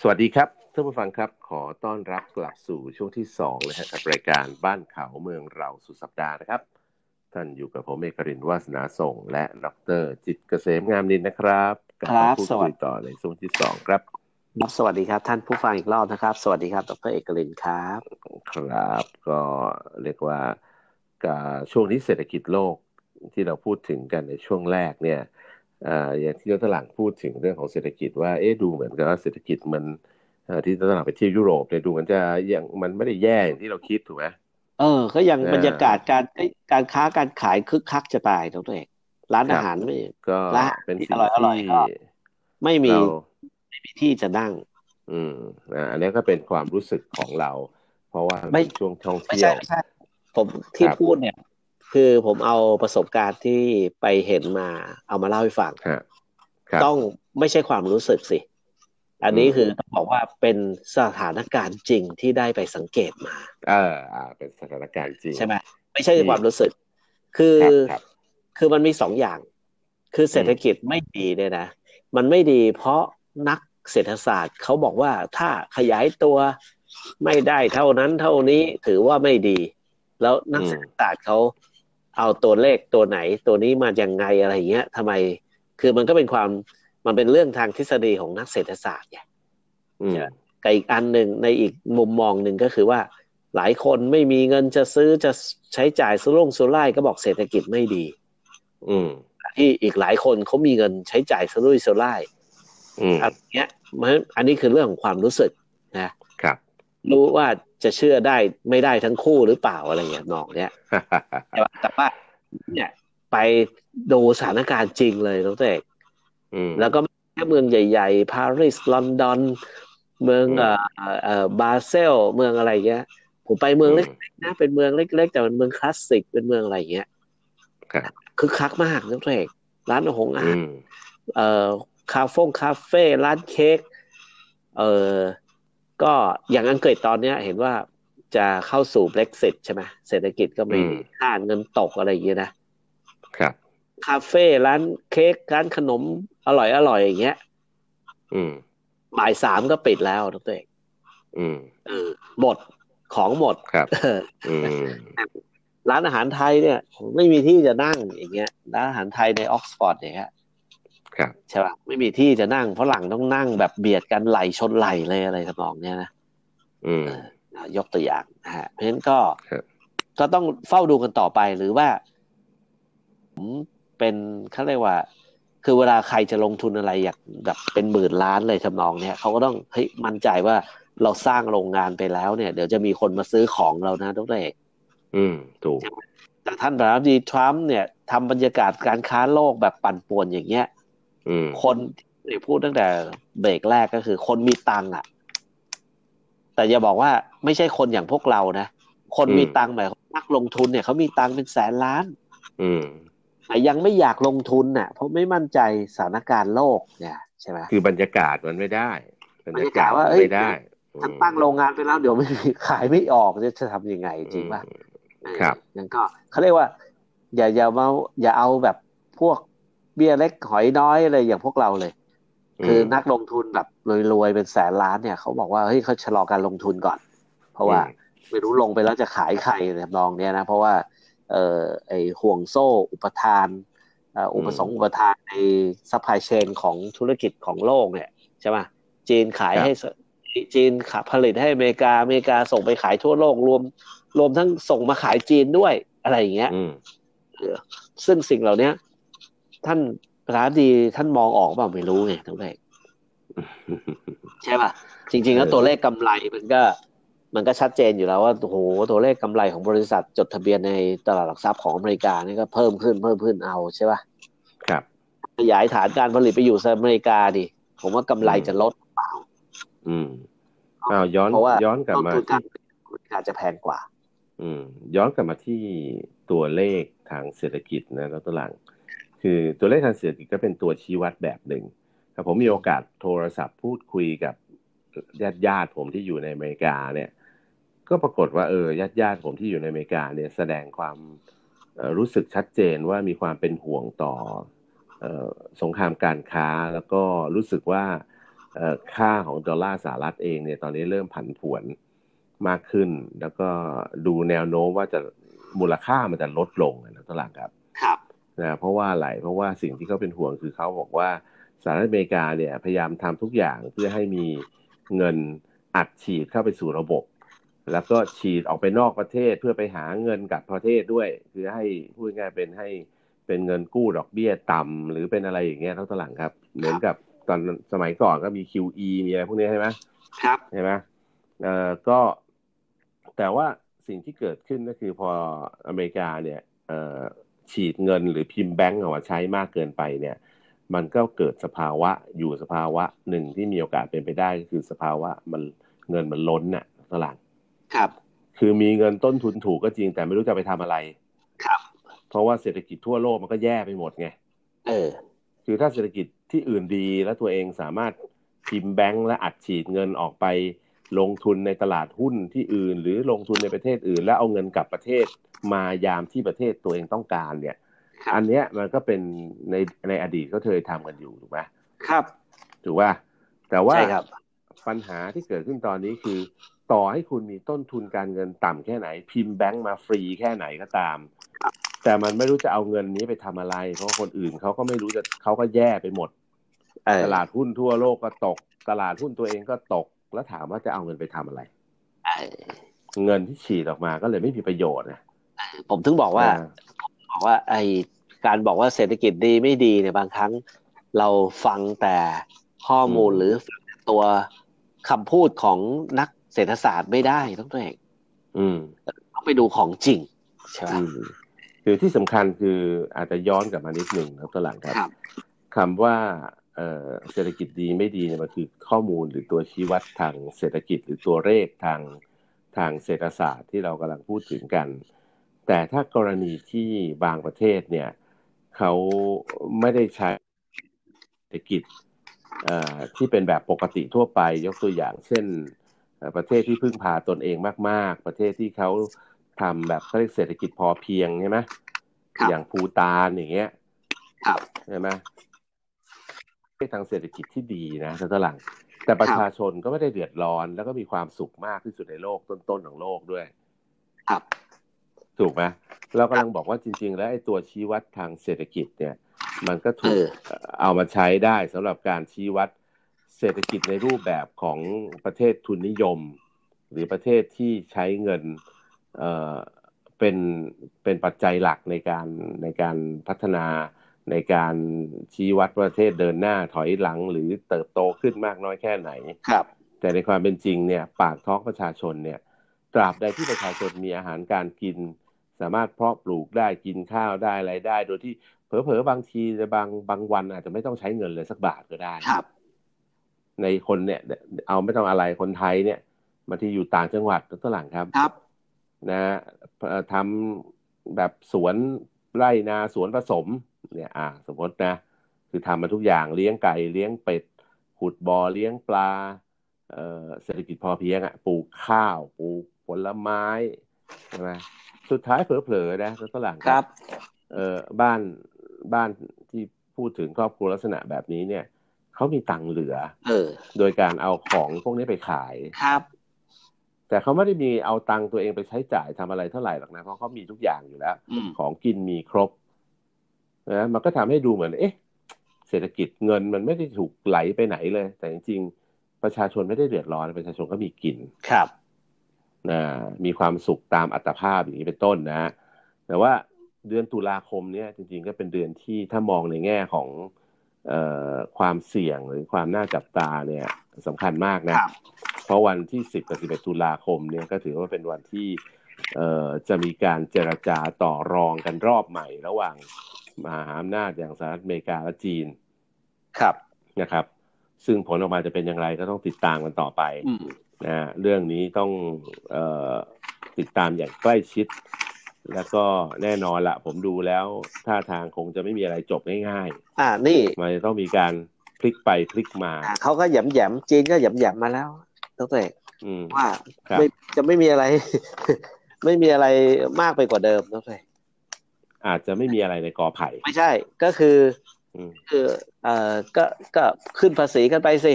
สวัสดีครับ ท่านผู้ฟังครับขอต้อนรับกลับสู่ช่วงที่สองเลยครับรายการบ้านเขาเมืองเราสุดสัปดาห์นะครับ ท่านอยู่กับผมเอกรินวาสนาส่ง และดรจิตเกษมงามนินนะครับครับสวัสดีต่อในช่วงที่สองครับครับสวัสดีครับ ท่านผู้ฟังอีกรอบนะครับ สวัสดีครับดรเอกรินครับ ครับ ก็เรียกว่าช่วงนี้เศรษฐกิจโลกที่เราพูดถึงกันในช่วงแรกเนี่ยอย่างที่ยศหลังพูดถึงเรื่องของเศรษฐกิจว่าเอ๊ะดูเหมือนกับว่าเศรษฐกิจมัน ที่ตลาดไปเที่ยวยุโรปเนี่ยดูมันจะยังมันไม่ได้แย่อย่างที่เราคิดถูกไหมเออ ก็ยังบรรยากาศการการค้าการขายคึกคักจะตายทั้งตัวเองร้านอาหารไม่ก็เป็นสิ่งที่ไม่มีไม่มีที่จะนั่ง อืมอันนี้ก็เป็นความรู้สึกของเรา เพราะว่าไม่ช่วงท่องเที่ยวไม่ใช่ผมที่พูดเนี่ย คือผมเอาประสบการณ์ที่ไปเห็นมา เอามาเล่าให้ฟังต้องไม่ใช่ความรู้สึกสิ อันนี้คือต้องบอกว่าเป็นสถานการณ์จริงที่ได้ไปสังเกตมา เอออ่า เป็นสถานการณ์จริงใช่ไหมไม่ใช่ความรู้สึก คือคือมันมีสองอย่าง คือเศรษฐกิจไม่ดีเนี่ยนะ มันไม่ดีเพราะนักเศรษฐศาสตร์เขาบอกว่าถ้าขยายตัวไม่ได้เท่านั้นเท่านี้ถือว่าไม่ดี แล้วนักเศรษฐศาสตร์เขาเอาตัวเลขตัวไหน ตัวนี้มาอย่างไงอะไรเงี้ยทำไมคือมันก็เป็นความ มันเป็นเรื่องทางทฤษฎีของนักเศรษฐศาสตร์ไงกับอีกอันหนึ่งในอีกมุมมองหนึ่งก็คือว่า หลายคนไม่มีเงินจะซื้อจะใช้จ่ายสุรุ่งสุร่ายก็บอกเศรษฐกิจไม่ดี อืมที่อีกหลายคนเขามีเงินใช้จ่ายสุรุ่ยสุร่ายอันเนี้ยมันอันนี้คือเรื่องของความรู้สึกนะครับ รู้ว่าจะเชื่อได้ไม่ได้ทั้งคู่หรือเปล่าอะไรอย่างนอกเนี้ยแต่ว่าเนี่ยไปดูสถานการณ์จริงเลยน้องเตก แล้วก็แค่เมืองใหญ่ๆ ปารีส ลอนดอน เมืองเอ่อเอ่อบาเซล เมืองอะไรเงี้ย ผมไปเมืองเล็กๆนะ เป็นเมืองเล็ก ๆ แต่เป็นเมืองคลาสสิก เป็นเมืองอะไรเงี้ยคือคักมากน้องเตกร้านอาหารอาหารเอ่อคาเฟ่คาเฟ่ร้านเค้กเออก็อย่างอังกฤษตอนเนี้ย เห็นว่าจะเข้าสู่ Brexit ใช่ไหมเศรษฐกิจก็ไม่ค่าเงินตกอะไรอย่างเงี้ยนะครับ คาเฟ่ร้านเค้กร้านขนมอร่อยอร่อยอย่างเงี้ย อืมบ่ายสามก็ปิดแล้วทุกตัวเองอืมเออหมดของหมดครับอืมร้านอาหารไทยเนี่ยไม่มีที่จะนั่งอย่างเงี้ยร้านอาหารไทยในออกซฟอร์ดเนี่ยครับใช่ป่ะไม่มีที่จะนั่งเพราะหลังต้องนั่งแบบเบียดกันไหล่ชนไหล่เลยอะไรทำนองเนี้ยนะอืมยกตัวอย่างนะฮะเพราะฉะนั้นก็ก็ต้องเฝ้าดูกันต่อไปหรือว่าผม เป็นเขาเรียกว่า คือเวลาใครจะลงทุนอะไรอยากแบบเป็นหมื่นล้านเลยทำนองเนี้ยเขาก็ต้องเฮ้ยมั่นใจว่าเราสร้างโรงงานไปแล้วเนี่ย เดี๋ยวจะมีคนมาซื้อของเรานะทุกเอกอืมถูกแต่ท่านประธานาธิบดีทรัมป์เนี่ยทำบรรยากาศการค้าโลกแบบปั่นป่วนอย่างเงี้ยคนที่พูดตั้งแต่เบรกแรกก็คือ คนมีตังค์อะ แต่อย่าบอกว่าไม่ใช่คนอย่างพวกเรานะ คนมีตังค์หมายนักลงทุนเนี่ยเขามีตังค์เป็นแสนล้าน อืม แต่ยังไม่อยากลงทุนน่ะ เพราะไม่มั่นใจสถานการณ์โลกเนี่ยใช่ไหมคือบรรยากาศมันไม่ได้บรรยากาศว่าไม่ได้ถ้าตั้งโรงงานไปแล้วเดี๋ยวไม่ขายไม่ออกจะทำยังไงจริงป่ะครับยังก็เขาเรียกว่า อย่าอย่ามาอย่าเอาแบบพวกเบี้ยเล็กหอยน้อยอะไรอย่างพวกเราเลย คือนักลงทุนแบบรวยๆเป็นแสนล้านเนี่ยเขาบอกว่าเฮ้ยเขาชะลอการลงทุนก่อน เพราะว่าไม่รู้ลงไปแล้วจะขายใครแบบนองเนี้ยนะเพราะว่า เอ่อไอห่วงโซ่อุปทานอุปสงค์อุปทานใน supply chain ของธุรกิจของโลกเนี่ยใช่ไหมจีนขายให้จีนขาผลิตให้อเมริกาอเมริกาส่งไปขายทั่วโลกรวม รวมทั้งส่งมาขายจีนด้วยอะไรอย่างเงี้ยซึ่งสิ่งเหล่านี้ท่านประธานาธิบดีท่านมองออกเปล่าไม่รู้ไงทั้งแรกใช่ป่ะ จริง ๆ แล้วตัวเลขกำไรมันก็ มันก็ชัดเจนอยู่แล้วว่าโอ้โหตัวเลขกำไรของบริษัทจดทะเบียนในตลาดหลักทรัพย์ของอเมริกานี่ก็เพิ่มขึ้นเพิ่มขึ้นเอาใช่ป่ะครับขยายฐานการผลิตไปอยู่อเมริกาดิผมว่ากำไรจะลดเปล่าอืมอ้าวย้อนย้อนกลับมาที่การจะแพงกว่า อืม ย้อนกลับมาที่ตัวเลขทางเศรษฐกิจนะแล้วตัวหลัง คือตัวเลขทางเศรษฐกิจก็เป็นตัวชี้วัดแบบหนึ่งแต่ผมมีโอกาสโทรศัพท์พูดคุยกับญาติญาติผมที่อยู่ในอเมริกาเนี่ย ก็ปรากฏว่าเออญาติญาติผมที่อยู่ในอเมริกาเนี่ยแสดงความรู้สึกชัดเจนว่ามีความเป็นห่วงต่อสงครามการค้าแล้วก็รู้สึกว่าค่าของดอลลาร์สหรัฐเองเนี่ยตอนนี้เริ่มผันผวนมากขึ้น แล้วก็ดูแนวโน้มว่าจะมูลค่ามันจะลดลงนะตลาดครับครับนะเพราะว่าอะไรเพราะว่าสิ่งที่เขาเป็นห่วงคือเขาบอกว่าสหรัฐอเมริกาเนี่ยพยายามทำทุกอย่างเพื่อให้มีเงินอัดฉีดเข้าไปสู่ระบบ แล้วก็ฉีดออกไปนอกประเทศเพื่อไปหาเงินกับประเทศด้วย คือให้พูดง่ายเป็นให้เป็นเงินกู้ดอกเบี้ยต่ำหรือเป็นอะไรอย่างเงี้ยทั้งตลังครับ เหมือนกับตอนสมัยก่อนก็มี QE มีอะไรพวกนี้ใช่ไหมครับใช่ไหมเอ่อก็ แต่ว่าสิ่งที่เกิดขึ้นก็คือพออเมริกาเนี่ยเอ่อฉีดเงินหรือพิมพ์แบงก์ออกมาใช้มากเกินไปเนี่ย มันก็เกิดสภาวะอยู่สภาวะหนึ่งที่มีโอกาสเป็นไปได้คือสภาวะมันเงินมันล้นน่ะตลาด ครับ คือมีเงินต้นทุนถูกก็จริง แต่ไม่รู้จะไปทำอะไร ครับ เพราะว่าเศรษฐกิจทั่วโลกมันก็แย่ไปหมดไง เออ คือถ้าเศรษฐกิจที่อื่นดีแล้วตัวเองสามารถพิมพ์แบงก์และอัดฉีดเงินออกไป ลงทุนในตลาดหุ้นที่อื่น หรือลงทุนในประเทศอื่น แล้วเอาเงินกลับประเทศมายามที่ประเทศตัวเองต้องการเนี่ย อันเนี้ยมันก็เป็นในในอดีตก็เคยทำกันอยู่ถูกไหมครับ ถูกว่าแต่ว่าปัญหาที่เกิดขึ้นตอนนี้คือ ต่อให้คุณมีต้นทุนการเงินต่ำแค่ไหน พิมพ์แบงก์มาฟรีแค่ไหนก็ตาม แต่มันไม่รู้จะเอาเงินนี้ไปทำอะไร เพราะคนอื่นเขาก็ไม่รู้จะเขาก็แย่ไปหมด ตลาดหุ้นทั่วโลกก็ตก ตลาดหุ้นตัวเองก็ตก แล้วถามว่าจะเอาเงินไปทำอะไร เงินที่ฉีดออกมาก็เลยไม่มีประโยชน์นะผมถึงบอกว่าบอกว่า ไอการบอกว่าเศรษฐกิจดีไม่ดีเนี่ยบางครั้ง เราฟังแต่ข้อมูลหรือตัวคำพูดของนักเศรษฐศาสตร์ไม่ได้ต้องตัวเองต้องไปดูของจริงใช่ไหมคือที่สำคัญคืออาจจะย้อนกลับมานิดหนึ่งครับตัวหลังครับคำว่าเศรษฐกิจดีไม่ดีเนี่ยมันคือข้อมูลหรือตัวชี้วัดทางเศรษฐกิจหรือตัวเลขทางทางเศรษฐศาสตร์ที่เรากำลังพูดถึงกัน แต่ถ้ากรณีที่บางประเทศเนี่ยเขาไม่ได้ใช้เศรษฐกิจที่เป็นแบบปกติทั่วไปยกตัวอย่างเช่น ประเทศที่พึ่งพาตนเองมาก ๆ ประเทศที่เขาทำแบบเขาเรียกเศรษฐกิจพอเพียงใช่ไหมอย่างภูตานอย่างเงี้ยใช่ไหมทางเศรษฐกิจที่ดีนะท่านหลัง แต่ประชาชนก็ไม่ได้เดือดร้อน แล้วก็มีความสุขมากที่สุดในโลกต้นๆของโลกด้วย ครับ ถูกไหมเรากำลังบอกว่าจริง ๆ แล้วไอ้ตัวชี้วัดทางเศรษฐกิจเนี่ย มันก็ถูกเอามาใช้ได้สำหรับการชี้วัด เศรษฐกิจในรูปแบบของประเทศทุนนิยม หรือประเทศที่ใช้เงินเอ่อเป็นเป็นปัจจัยหลักในการในการพัฒนาในการชี้วัดประเทศเดินหน้าถอยหลังหรือเติบโตขึ้นมากน้อยแค่ไหนครับ แต่ในความเป็นจริงเนี่ยปากท้องประชาชนเนี่ยตราบใดที่ประชาชนมีอาหารการกิน สามารถเพาะปลูกได้กินข้าวได้อะไรได้ โดยที่เผลอๆบางทีบางบางวันอาจจะไม่ต้องใช้เงินเลยสักบาทก็ได้ครับ ในคนเนี่ย เอาไม่ต้องอะไรคนไทยเนี่ยมาที่อยู่ต่างจังหวัดตัวหลังครับครับ นะทำแบบสวนไร่นาสวนผสม เนี่ย อ่า สมมตินะ คือทำมาทุกอย่างเลี้ยงไก่เลี้ยงเป็ดขุดบ่อเลี้ยงปลาเอ่อเศรษฐกิจพอเพียงอะปลูกข้าวปลูกผลไม้ใช่ไหมสุดท้ายเผลอๆนะฝรั่งครับ เอ่อบ้านบ้านที่พูดถึงครอบครัวลักษณะแบบนี้เนี่ย เขามีตังค์เหลือ เออ โดยการเอาของพวกนี้ไปขายครับ แต่เขาไม่ได้มีเอาตังค์ตัวเองไปใช้จ่ายทำอะไรเท่าไหร่หรอกนะเพราะเขามีทุกอย่างอยู่แล้ว ของกินมีครบนะมันก็ทำให้ดูเหมือน เอ๊ะ เศรษฐกิจเงินมันไม่ได้ถูกไหลไปไหนเลย แต่จริงๆประชาชนไม่ได้เดือดร้อนประชาชนก็มีกินครับนะมีความสุขตามอัตภาพอย่างนี้เป็นต้นนะ แต่ว่าเดือนตุลาคมเนี่ยจริง ๆ ก็เป็นเดือนที่ถ้ามองในแง่ของออ ความเสี่ยงหรือความน่าจับตาเนี่ยสำคัญมากนะ เพราะวันที่ 10กับ11ตุลาคมเนี่ยก็ถือว่าเป็นวันที่จะมีการเจรจาต่อรองกันรอบใหม่ ระหว่างมหาอำนาจอย่างสหรัฐอเมริกาและจีน ครับนะครับ ซึ่งผลออกมาจะเป็นอย่างไรก็ต้องติดตามกันต่อไปนะเรื่องนี้ต้องเออติดตามอย่างใกล้ชิด แล้วก็แน่นอนละผมดูแล้วท่าทางคงจะไม่มีอะไรจบง่ายๆ อ่านี่มันต้องมีการพลิกไปพลิกมาเขาก็หย่ำหย่ำจีนก็หย่ำหย่ำมาแล้วตั้งแต่ว่าไม่จะไม่มีอะไร ไม่มีอะไรมากไปกว่าเดิมตั้งแต่อาจจะไม่มีอะไรในกอไผ่ ไม่ใช่ ก็คือคือเอ่อก็ก็ขึ้นภาษีกันไปสิ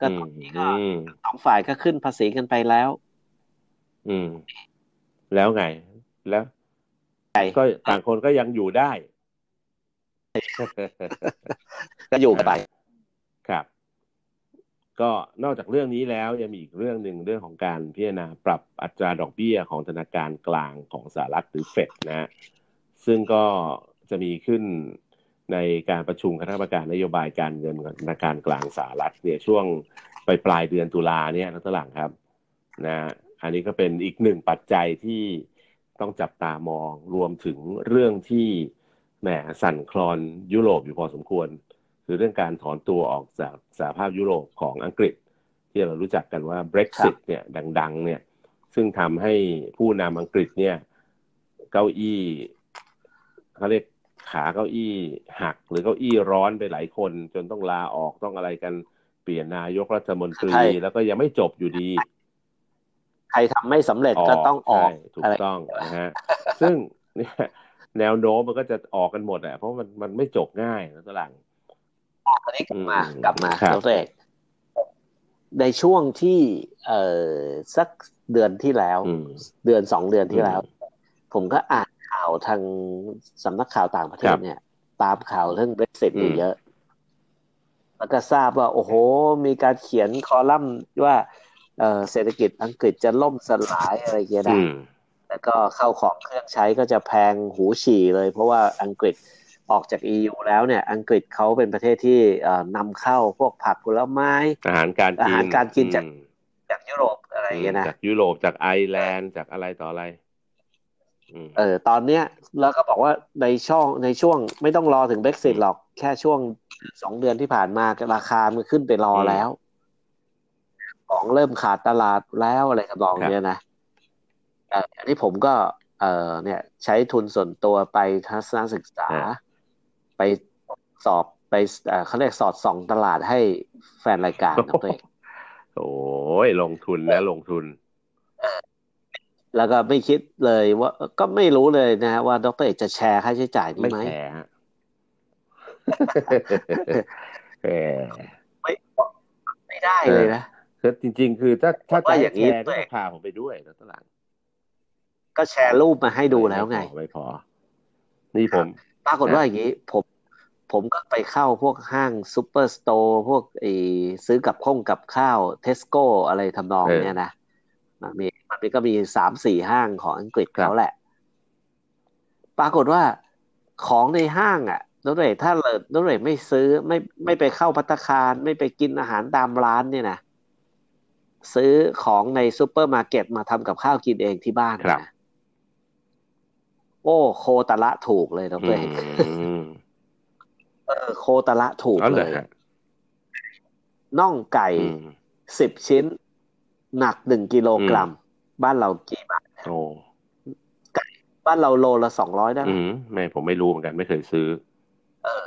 ก็ตอนนี้ก็สองฝ่ายก็ขึ้นภาษีกันไปแล้ว อืม แล้วไง แล้วก็ต่างคนก็ยังอยู่ได้ ก็อยู่กันไปครับ ก็นอกจากเรื่องนี้แล้วยังมีอีกเรื่องหนึ่งเรื่องของการพิจารณาปรับอัตราดอกเบี้ยของธนาคารกลางของสหรัฐหรือเฟดนะ ซึ่งก็จะมีขึ้นในการประชุมคณะกรรมการนโยบายการเงินธนาคารกลางสหรัฐเนี่ยช่วงปลายปลายเดือนตุลาเนี่ยนักตลาดครับ นะ อันนี้ก็เป็นอีกหนึ่งปัจจัยที่ ต้องจับตามอง รวมถึงเรื่องที่แหมสั่นคลอนยุโรปอยู่พอสมควร คือเรื่องการถอนตัวออกจากสหภาพยุโรปของอังกฤษ ที่เรารู้จักกันว่า Brexit เนี่ยดัง ๆ เนี่ย ซึ่งทำให้ผู้นำอังกฤษเนี่ย เก้าอี้เขาเรียกขาเก้าอี้หัก หรือเก้าอี้ร้อนไปหลายคน จนต้องลาออกต้องอะไรกันเปลี่ยนนายกรัฐมนตรี แล้วก็ยังไม่จบอยู่ดี ใครทำไม่สำเร็จก็ต้องออกถูกต้องนะฮะซึ่งเนี่ยแนวโน้มมันก็จะออกกันหมดอะเพราะมันมันไม่จบง่ายนะตลังออกกันนี้กลับมากลับมาตัวเอกในช่วงที่เออสักเดือนที่แล้ว เดือนสองเดือนที่แล้ว ผมก็อ่านข่าวทางสำนักข่าวต่างประเทศเนี่ย ตามข่าวเรื่องเบรกซิตเยอะ แล้วก็ทราบว่า โอ้โห มีการเขียนคอลัมน์ว่า เศรษฐกิจอังกฤษจะล่มสลายอะไรเงี้ยนะแล้วก็เข้าของเครื่องใช้ก็จะแพงหูฉี่เลย เพราะว่าอังกฤษออกจาก EU แล้วเนี่ย อังกฤษเขาเป็นประเทศที่นำเข้าพวกผักผลไม้ อาหารการกินอาหารการกินจากจากยุโรปอะไรเงี้ยนะจากยุโรปจากไอร์แลนด์จากอะไรต่ออะไรเออตอนเนี้ยแล้วก็บอกว่าในช่องในช่วงไม่ต้องรอถึงเบรกซิตหรอกแค่ช่วงสองเดือนที่ผ่านมาราคามันขึ้นไปรอแล้ว ของเริ่มขาดตลาดแล้วอะไรกับลองเนี้ยนะอันนี้ผมก็เออเนี่ย ใช้ทุนส่วนตัวไปทัศนศึกษา ไปสอบไปเขาเรียกสอดส่องตลาดให้แฟนรายการนะตัวเองโอ้ยลงทุนนะลงทุน แล้วก็ไม่คิดเลยว่าก็ไม่รู้เลยนะว่าดรเอกจะแชร์ค่าใช้จ่ายนี้ไหมไม่แชร์ไม่ไม่ได้เลยนะ คือจริง ๆ คือถ้าถ้าจะอย่างนี้ก็พาผมไปด้วยนะตลาดก็แชร์รูปมาให้ดูแล้วไงไม่พอ นี่ผม ปรากฏว่าอย่างนี้ ผมผมก็ไปเข้าพวกห้างซูเปอร์สโตร์พวกไอซื้อกับข้องกับข้าวเทสโก้อะไรทำนองเนี้ยนะมันมีมันก็มีสามสี่ห้างของอังกฤษเขาแหละ ปรากฏว่าของในห้างอะนรเรถ้าเลยนรเรไม่ซื้อไม่ไม่ไปเข้าพัตคาร ไม่ไปกินอาหารตามร้านเนี่ยนะ ซื้อของในซูเปอร์มาร์เก็ตมาทำกับข้าวกินเองที่บ้านนะโอ้โคตรละถูกเลยดรเอกเออโคตรละถูกเลยน่องไก่สิบชิ้น หนักหนึ่งกิโลกรัม บ้านเรากี่บาทโอ้ไก่บ้านเราโลละสองร้อยได้ไหมไม่ผมไม่รู้เหมือนกันไม่เคยซื้อ เออ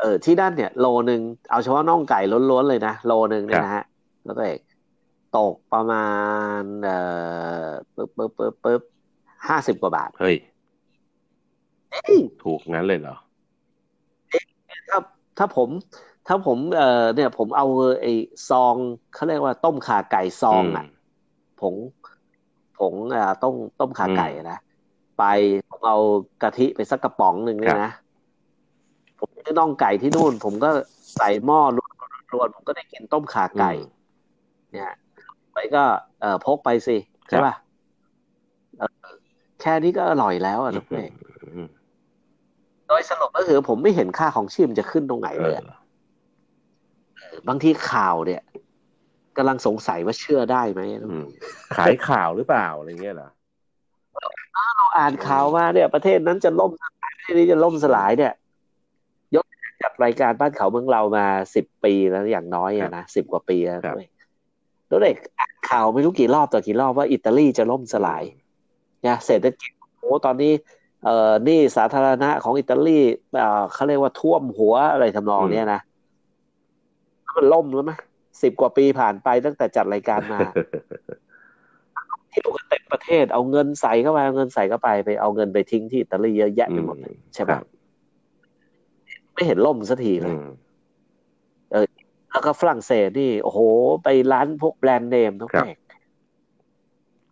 เออ ที่ด้านเนี่ย โลหนึ่งเอาเฉพาะน่องไก่ล้วนๆเลยนะโลหนึ่งเนี่ยนะฮะแล้วก็เอก ตกประมาณเอ่อปึ๊บปึ๊บปึ๊บปึ๊บห้าสิบกว่าบาท เฮ้ย ถูกงั้นเลยเหรอถ้าถ้าผม ถ้าผมเอ่อเนี่ย ผมเอาไอ้ซองเขาเรียกว่าต้มขาไก่ซองอะผงผงอ่าต้มต้มขาไก่นะไปผมเอากะทิไปสักกระป๋องหนึ่งเลยนะผมซื้อน่องไก่ที่นู่น ผมก็ใส่หม้อรวนผมก็ได้กินต้มขาไก่ เนี่ย ไปก็เอ่อพกไปสิใช่ป่ะแค่นี้ก็อร่อยแล้วอะทุกเองโดยสรุปก็คือผมไม่เห็นค่าของชีพจะขึ้นตรงไหนเลยบางทีข่าวเนี่ยกำลังสงสัยว่าเชื่อได้ไหมขายข่าวหรือเปล่าอะไรเงี้ยเหรอเราอ่านข่าวมาเนี่ย ประเทศนั้นจะล่มประเทศนี้จะล่มสลายเนี่ย ยกจากรายการบ้านเขาเมืองเรามาสิบปีแล้วอย่างน้อยอะนะสิบกว่าปีแล้ว แล้วเด็กข่าวไม่รู้กี่รอบต่อกี่รอบว่าอิตาลีจะล่มสลายเนี่ยเศรษฐกิจโอ้ตอนนี้เอ่อนี่สาธารณะของอิตาลีเอ่อเขาเรียกว่าท่วมหัวอะไรทำนองเนี้ยนะมันล่มแล้วไหมสิบกว่าปีผ่านไปตั้งแต่จัดรายการมาเที่ยวกันเต็มประเทศ เอาเงินใส่เข้าไปเอาเงินใส่เข้าไปไปเอาเงินไปทิ้งที่อิตาลีเยอะแยะไปหมดเลยใช่ไหมไม่เห็นล่มสักทีเลย แล้วก็ฝรั่งเศสนี่ โอ้โห ไปร้านพวกแบรนด์เนมทุกแห่ง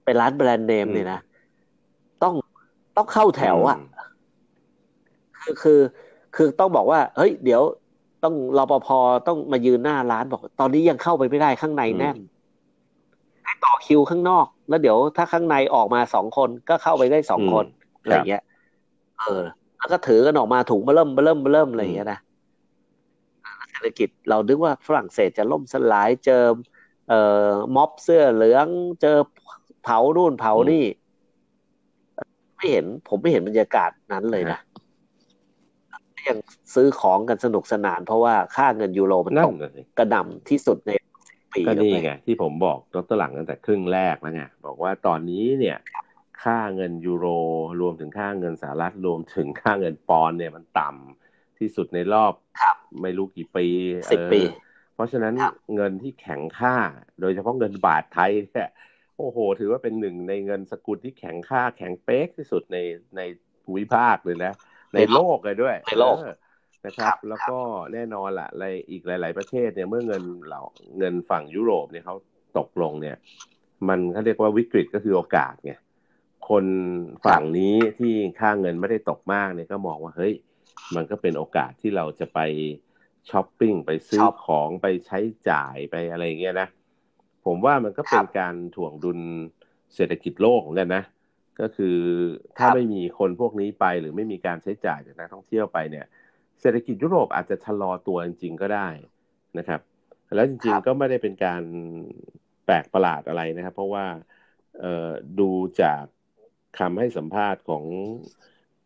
ไปร้านแบรนด์เนมเนี่ยนะ ต้องต้องเข้าแถวอะ คือคือ คือต้องบอกว่า เฮ้ย เดี๋ยวต้องรปภต้องมายืนหน้าร้านบอก ตอนนี้ยังเข้าไปไม่ได้ข้างในแน่นให้ต่อคิวข้างนอก แล้วเดี๋ยวถ้าข้างในออกมาสองคนก็เข้าไปได้สองคนอะไรเงี้ย เออ แล้วก็ถือกันออกมาถุงมาเริ่มมาเริ่มมาเริ่มอะไรเงี้ยนะเศ รษฐกิจ เราดึกว่าฝรั่งเศสจะล่มสลายเจอเอ่อม็อบเสื้อเหลืองเจอเผานู่นเผานี่ ไม่เห็น ผมไม่เห็นบรรยากาศนั้นเลยนะยังซื้อของกันสนุกสนาน เพราะว่าค่าเงินยูโรมันตกกระดำที่สุดในปีก็นี่ไงที่ผมบอกดรหลังตั้งแต่ครึ่งแรกแล้วไงบอกว่าตอนนี้เนี่ย ค่าเงินยูโรรวมถึงค่าเงินสหรัฐรวมถึงค่าเงินปอนเนี่ยมันต่ำ ที่สุดในรอบไม่รู้กี่ปีสิบปี เพราะฉะนั้นเงินที่แข็งค่า โดยเฉพาะเงินบาทไทยเนี่ยโอ้โห ถือว่าเป็นหนึ่งในเงินสกุลที่แข็งค่าแข็งเป๊กที่สุดในในภูมิภาคเลยนะ ในโลกเลยด้วยในโลกนะครับ แล้วก็แน่นอนละในอีกหลาย ๆ ประเทศเนี่ยเมื่อเงินเหล่าเงินฝั่งยุโรปเนี่ยเขาตกลงเนี่ย มันเขาเรียกว่าวิกฤตก็คือโอกาสไงคนฝั่งนี้ที่ค่าเงินไม่ได้ตกมากเนี่ยก็มองว่าเฮ้ย มันก็เป็นโอกาสที่เราจะไปช้อปปิ้งไปซื้อของไปใช้จ่ายไปอะไรเงี้ยนะ ผมว่ามันก็เป็นการถ่วงดุลเศรษฐกิจโลกเหมือนกันนะ ก็คือถ้าไม่มีคนพวกนี้ไปหรือไม่มีการใช้จ่ายจากนักท่องเที่ยวไปเนี่ย เศรษฐกิจยุโรปอาจจะชะลอตัวจริง ๆ ก็ได้นะครับ แล้วจริง ๆก็ไม่ได้เป็นการแปลกประหลาดอะไรนะครับ เพราะว่าดูจากคำให้สัมภาษณ์ของ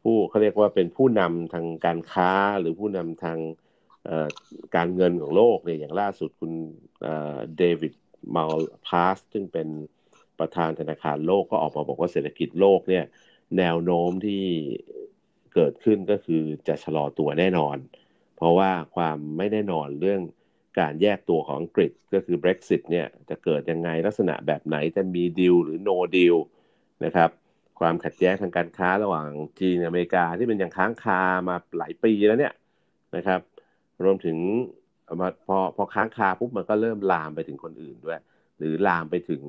ผู้เขาเรียกว่าเป็นผู้นำทางการค้าหรือผู้นำทางการเงินของโลกเนี่ยอย่างล่าสุดคุณเดวิดมาลพาสซึ่งเป็นประธานธนาคารโลกก็ออกมาบอกว่าเศรษฐกิจโลกเนี่ยแนวโน้มที่เกิดขึ้นก็คือจะชะลอตัวแน่นอน เพราะว่าความไม่แน่นอนเรื่องการแยกตัวของอังกฤษก็คือ Brexit เนี่ยจะเกิดยังไงลักษณะแบบไหนจะมีดีลหรือ no deal นะครับ ความขัดแย้งทางการค้าระหว่างจีนอเมริกาที่เป็นยังค้างคามาหลายปีแล้วเนี่ยนะครับ รวมถึงพอพอค้างคาปุ๊บมันก็เริ่มลามไปถึงคนอื่นด้วย หรือลามไปถึง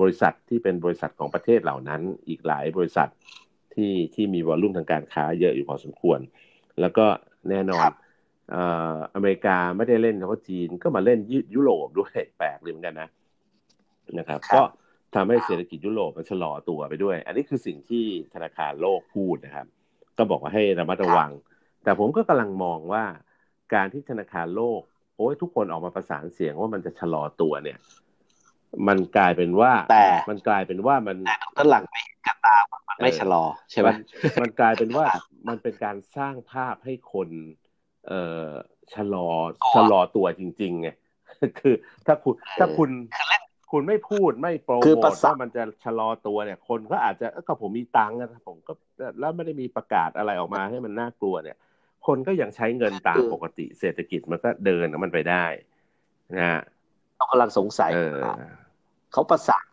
บริษัทที่เป็นบริษัทของประเทศเหล่านั้น อีกหลายบริษัทที่ที่มีวอลลุ่มทางการค้าเยอะอยู่พอสมควร แล้วก็แน่นอนอเมริกาไม่ได้เล่นเฉพาะจีนก็มาเล่นยุโรปด้วยแปลกเลยเหมือนกันนะนะครับ ก็ ทำให้เศรษฐกิจยุโรปมันชะลอตัวไปด้วย อันนี้คือสิ่งที่ธนาคารโลกพูดนะครับ ก็บอกว่าให้ระมัดระวัง แต่ผมก็กำลังมองว่า การที่ธนาคารโลก โอ้ยทุกคนออกมาประสานเสียงว่ามันจะชะลอตัวเนี่ย มันกลายเป็นว่าแต่มันกลายเป็นว่ามันต้นหลังไม่กระตามันไม่ชะลอใช่ไหมมันกลายเป็นว่ามันเป็นการสร้างภาพให้คน เอ่อชะลอชะลอตัวจริงๆไงคือถ้าคุณถ้าคุณ คุณไม่พูดไม่โปรโมทว่ามันจะชะลอตัวเนี่ย คนก็อาจจะก็ผมมีตังค์นะผมก็แล้วไม่ได้มีประกาศอะไรออกมาให้มันน่ากลัวเนี่ย คนก็ยังใช้เงินตามปกติเศรษฐกิจมันก็เดินมันไปได้นะเรากำลังสงสัยเขาประสาน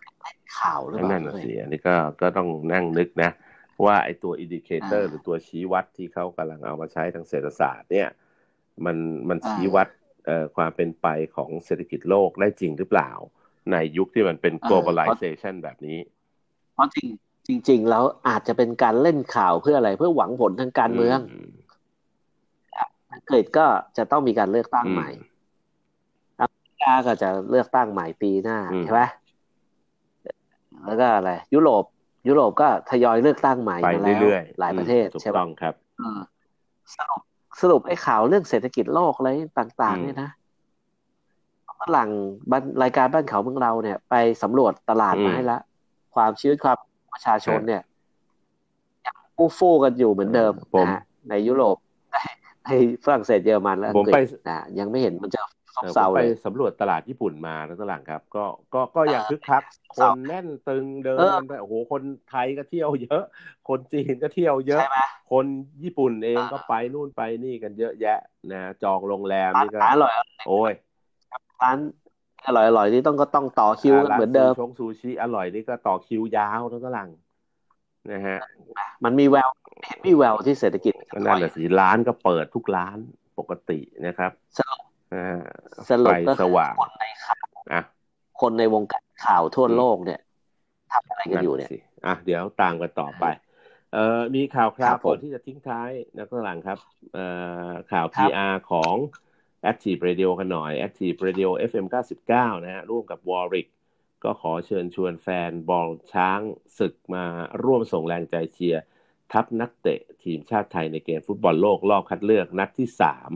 ข่าวหรือเปล่านั่นสิอันนี้ก็ก็ต้องนั่งนึกนะ ว่าไอ้ตัว indicator หรือตัวชี้วัดที่เขากำลังเอามาใช้ทางเศรษฐศาสตร์ เนี่ย มันมันชี้วัดเอ่อความเป็นไปของเศรษฐกิจโลกได้จริงหรือเปล่า ในยุคที่มันเป็น globalization แบบนี้ เพราะจริงจริง ๆ แล้วอาจจะเป็นการเล่นข่าวเพื่ออะไรเพื่อหวังผลทางการเมืองอังกฤษก็จะต้องมีการเลือกตั้งใหม่อเมริกาก็จะเลือกตั้งใหม่ปีหน้าใช่ไหมแล้วก็อะไร ยุโรป ยุโรปก็ทยอยเลือกตั้งใหม่ไปเรื่อยๆหลายประเทศใช่ไหมครับสรุปสรุปไอ้ข่าวเรื่องเศรษฐกิจโลกอะไรต่าง ๆ เนี่ยนะ ฝรั่งรายการบ้านเขาเมืองเราเนี่ย ไปสำรวจตลาดมาให้แล้วความชีวิตความประชาชนเนี่ยยังฟู่ฟู่กันอยู่เหมือนเดิมนะในยุโรปในฝรั่งเศสเยอรมันแล้วผมไปนะยังไม่เห็นมันจะซบเซาเลยไปสำรวจตลาดญี่ปุ่นมาแล้วตลาดครับ ก็ก็ก็ยังคึกคักคนแน่นตึงเดินไปโอ้โหคนไทยก็เที่ยวเยอะ คนจีนก็เที่ยวเยอะ คนญี่ปุ่นเองก็ไปนู่นไปนี่กันเยอะแยะนะจองโรงแรมนี่ก็โอ้ย ร้านอร่อยอร่อยนี่ต้องก็ต้องต่อคิวเหมือนเดิมชงซูชิอร่อยนี่ก็ต่อคิวยาวทั้งตลังนะฮะ มันมีแววเห็นมีแววที่เศรษฐกิจนั่นแหละสิร้านก็เปิดทุกร้านปกตินะครับสรุปสรุปก็สว่างคนในข่าวคนในวงการข่าวทั่วโลกเนี่ยทำอะไรกันอยู่เนี่ยอะเดี๋ยวตามกันต่อไป เอ่อมีข่าวคราวก่อนที่จะทิ้งท้ายนักหลังครับ เอ่อข่าว PR ของ Active Radio กันหน่อย Active Radio FM 99 นะฮะร่วมกับ Warwick ก็ขอเชิญชวนแฟนบอลช้างศึกมาร่วมส่งแรงใจเชียร์ ทัพนักเตะทีมชาติไทยในเกมฟุตบอลโลกรอบคัดเลือกนัดที่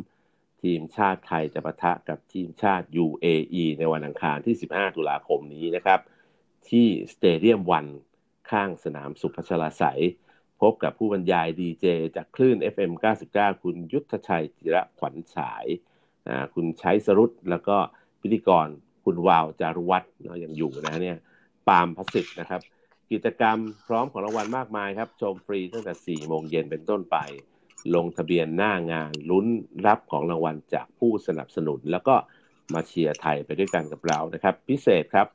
3 ทีมชาติไทยจะปะทะกับทีมชาติ UAE ในวันอังคารที่ 15 ตุลาคมนี้นะครับ ที่สเตเดียมวันข้างสนามสุพัชลาไสพบกับผู้บรรยายดีเจจากคลื่น FM 99 คุณยุทธชัยจิระขวัญฉาย คุณใช้สรุตแล้วก็พิธีกรคุณวาวจารุวัฒน์เนาะยังอยู่นะเนี่ยปาล์มพัสิทธ์นะครับ กิจกรรมพร้อมของรางวัลมากมายครับ ชมฟรีตั้งแต่ 4 โมงเย็นเป็นต้นไป ลงทะเบียนหน้างานลุ้นรับของรางวัลจากผู้สนับสนุน แล้วก็มาเชียร์ไทยไปด้วยกันกับเรานะครับ พิเศษครับ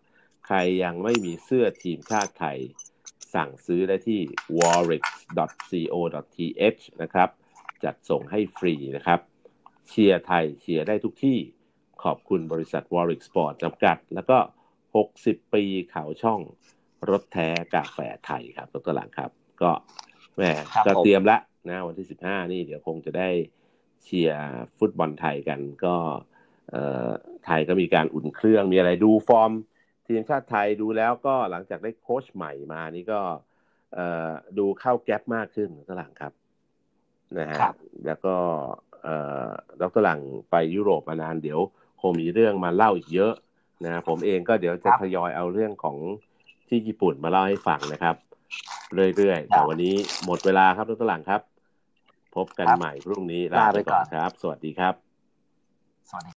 ใครยังไม่มีเสื้อทีมชาติไทย สั่งซื้อได้ที่ warrix.co.th นะครับ จัดส่งให้ฟรีนะครับ เชียร์ไทยเชียร์ได้ทุกที่ขอบคุณบริษัท Warrix Sport จำกัด แล้วก็ 60 ปีเขาช่องรสแท้กาแฟไทยครับตัวหลังครับ ก็แหมก็เตรียมละนะวันที่ 15 นี่เดี๋ยวคงจะได้เชียร์ฟุตบอลไทยกันก็ไทยก็มีการอุ่นเครื่องมีอะไรดูฟอร์ม ทีมชาติไทยดูแล้วก็หลังจากได้โค้ชใหม่มานี่ก็ดูเข้าแก๊ปมากขึ้นตัวหลังครับนะฮะแล้วก็ ดรหลังไปยุโรปมานานเดี๋ยวคงมีเรื่องมาเล่าอีกเยอะนะผมเองก็เดี๋ยวจะทยอยเอาเรื่องของที่ญี่ปุ่นมาเล่าให้ฟังนะครับ เรื่อยๆแต่วันนี้หมดเวลาครับดรหลังครับ พบกันใหม่พรุ่งนี้ลาไปก่อนครับ สวัสดีครับ สวัสดี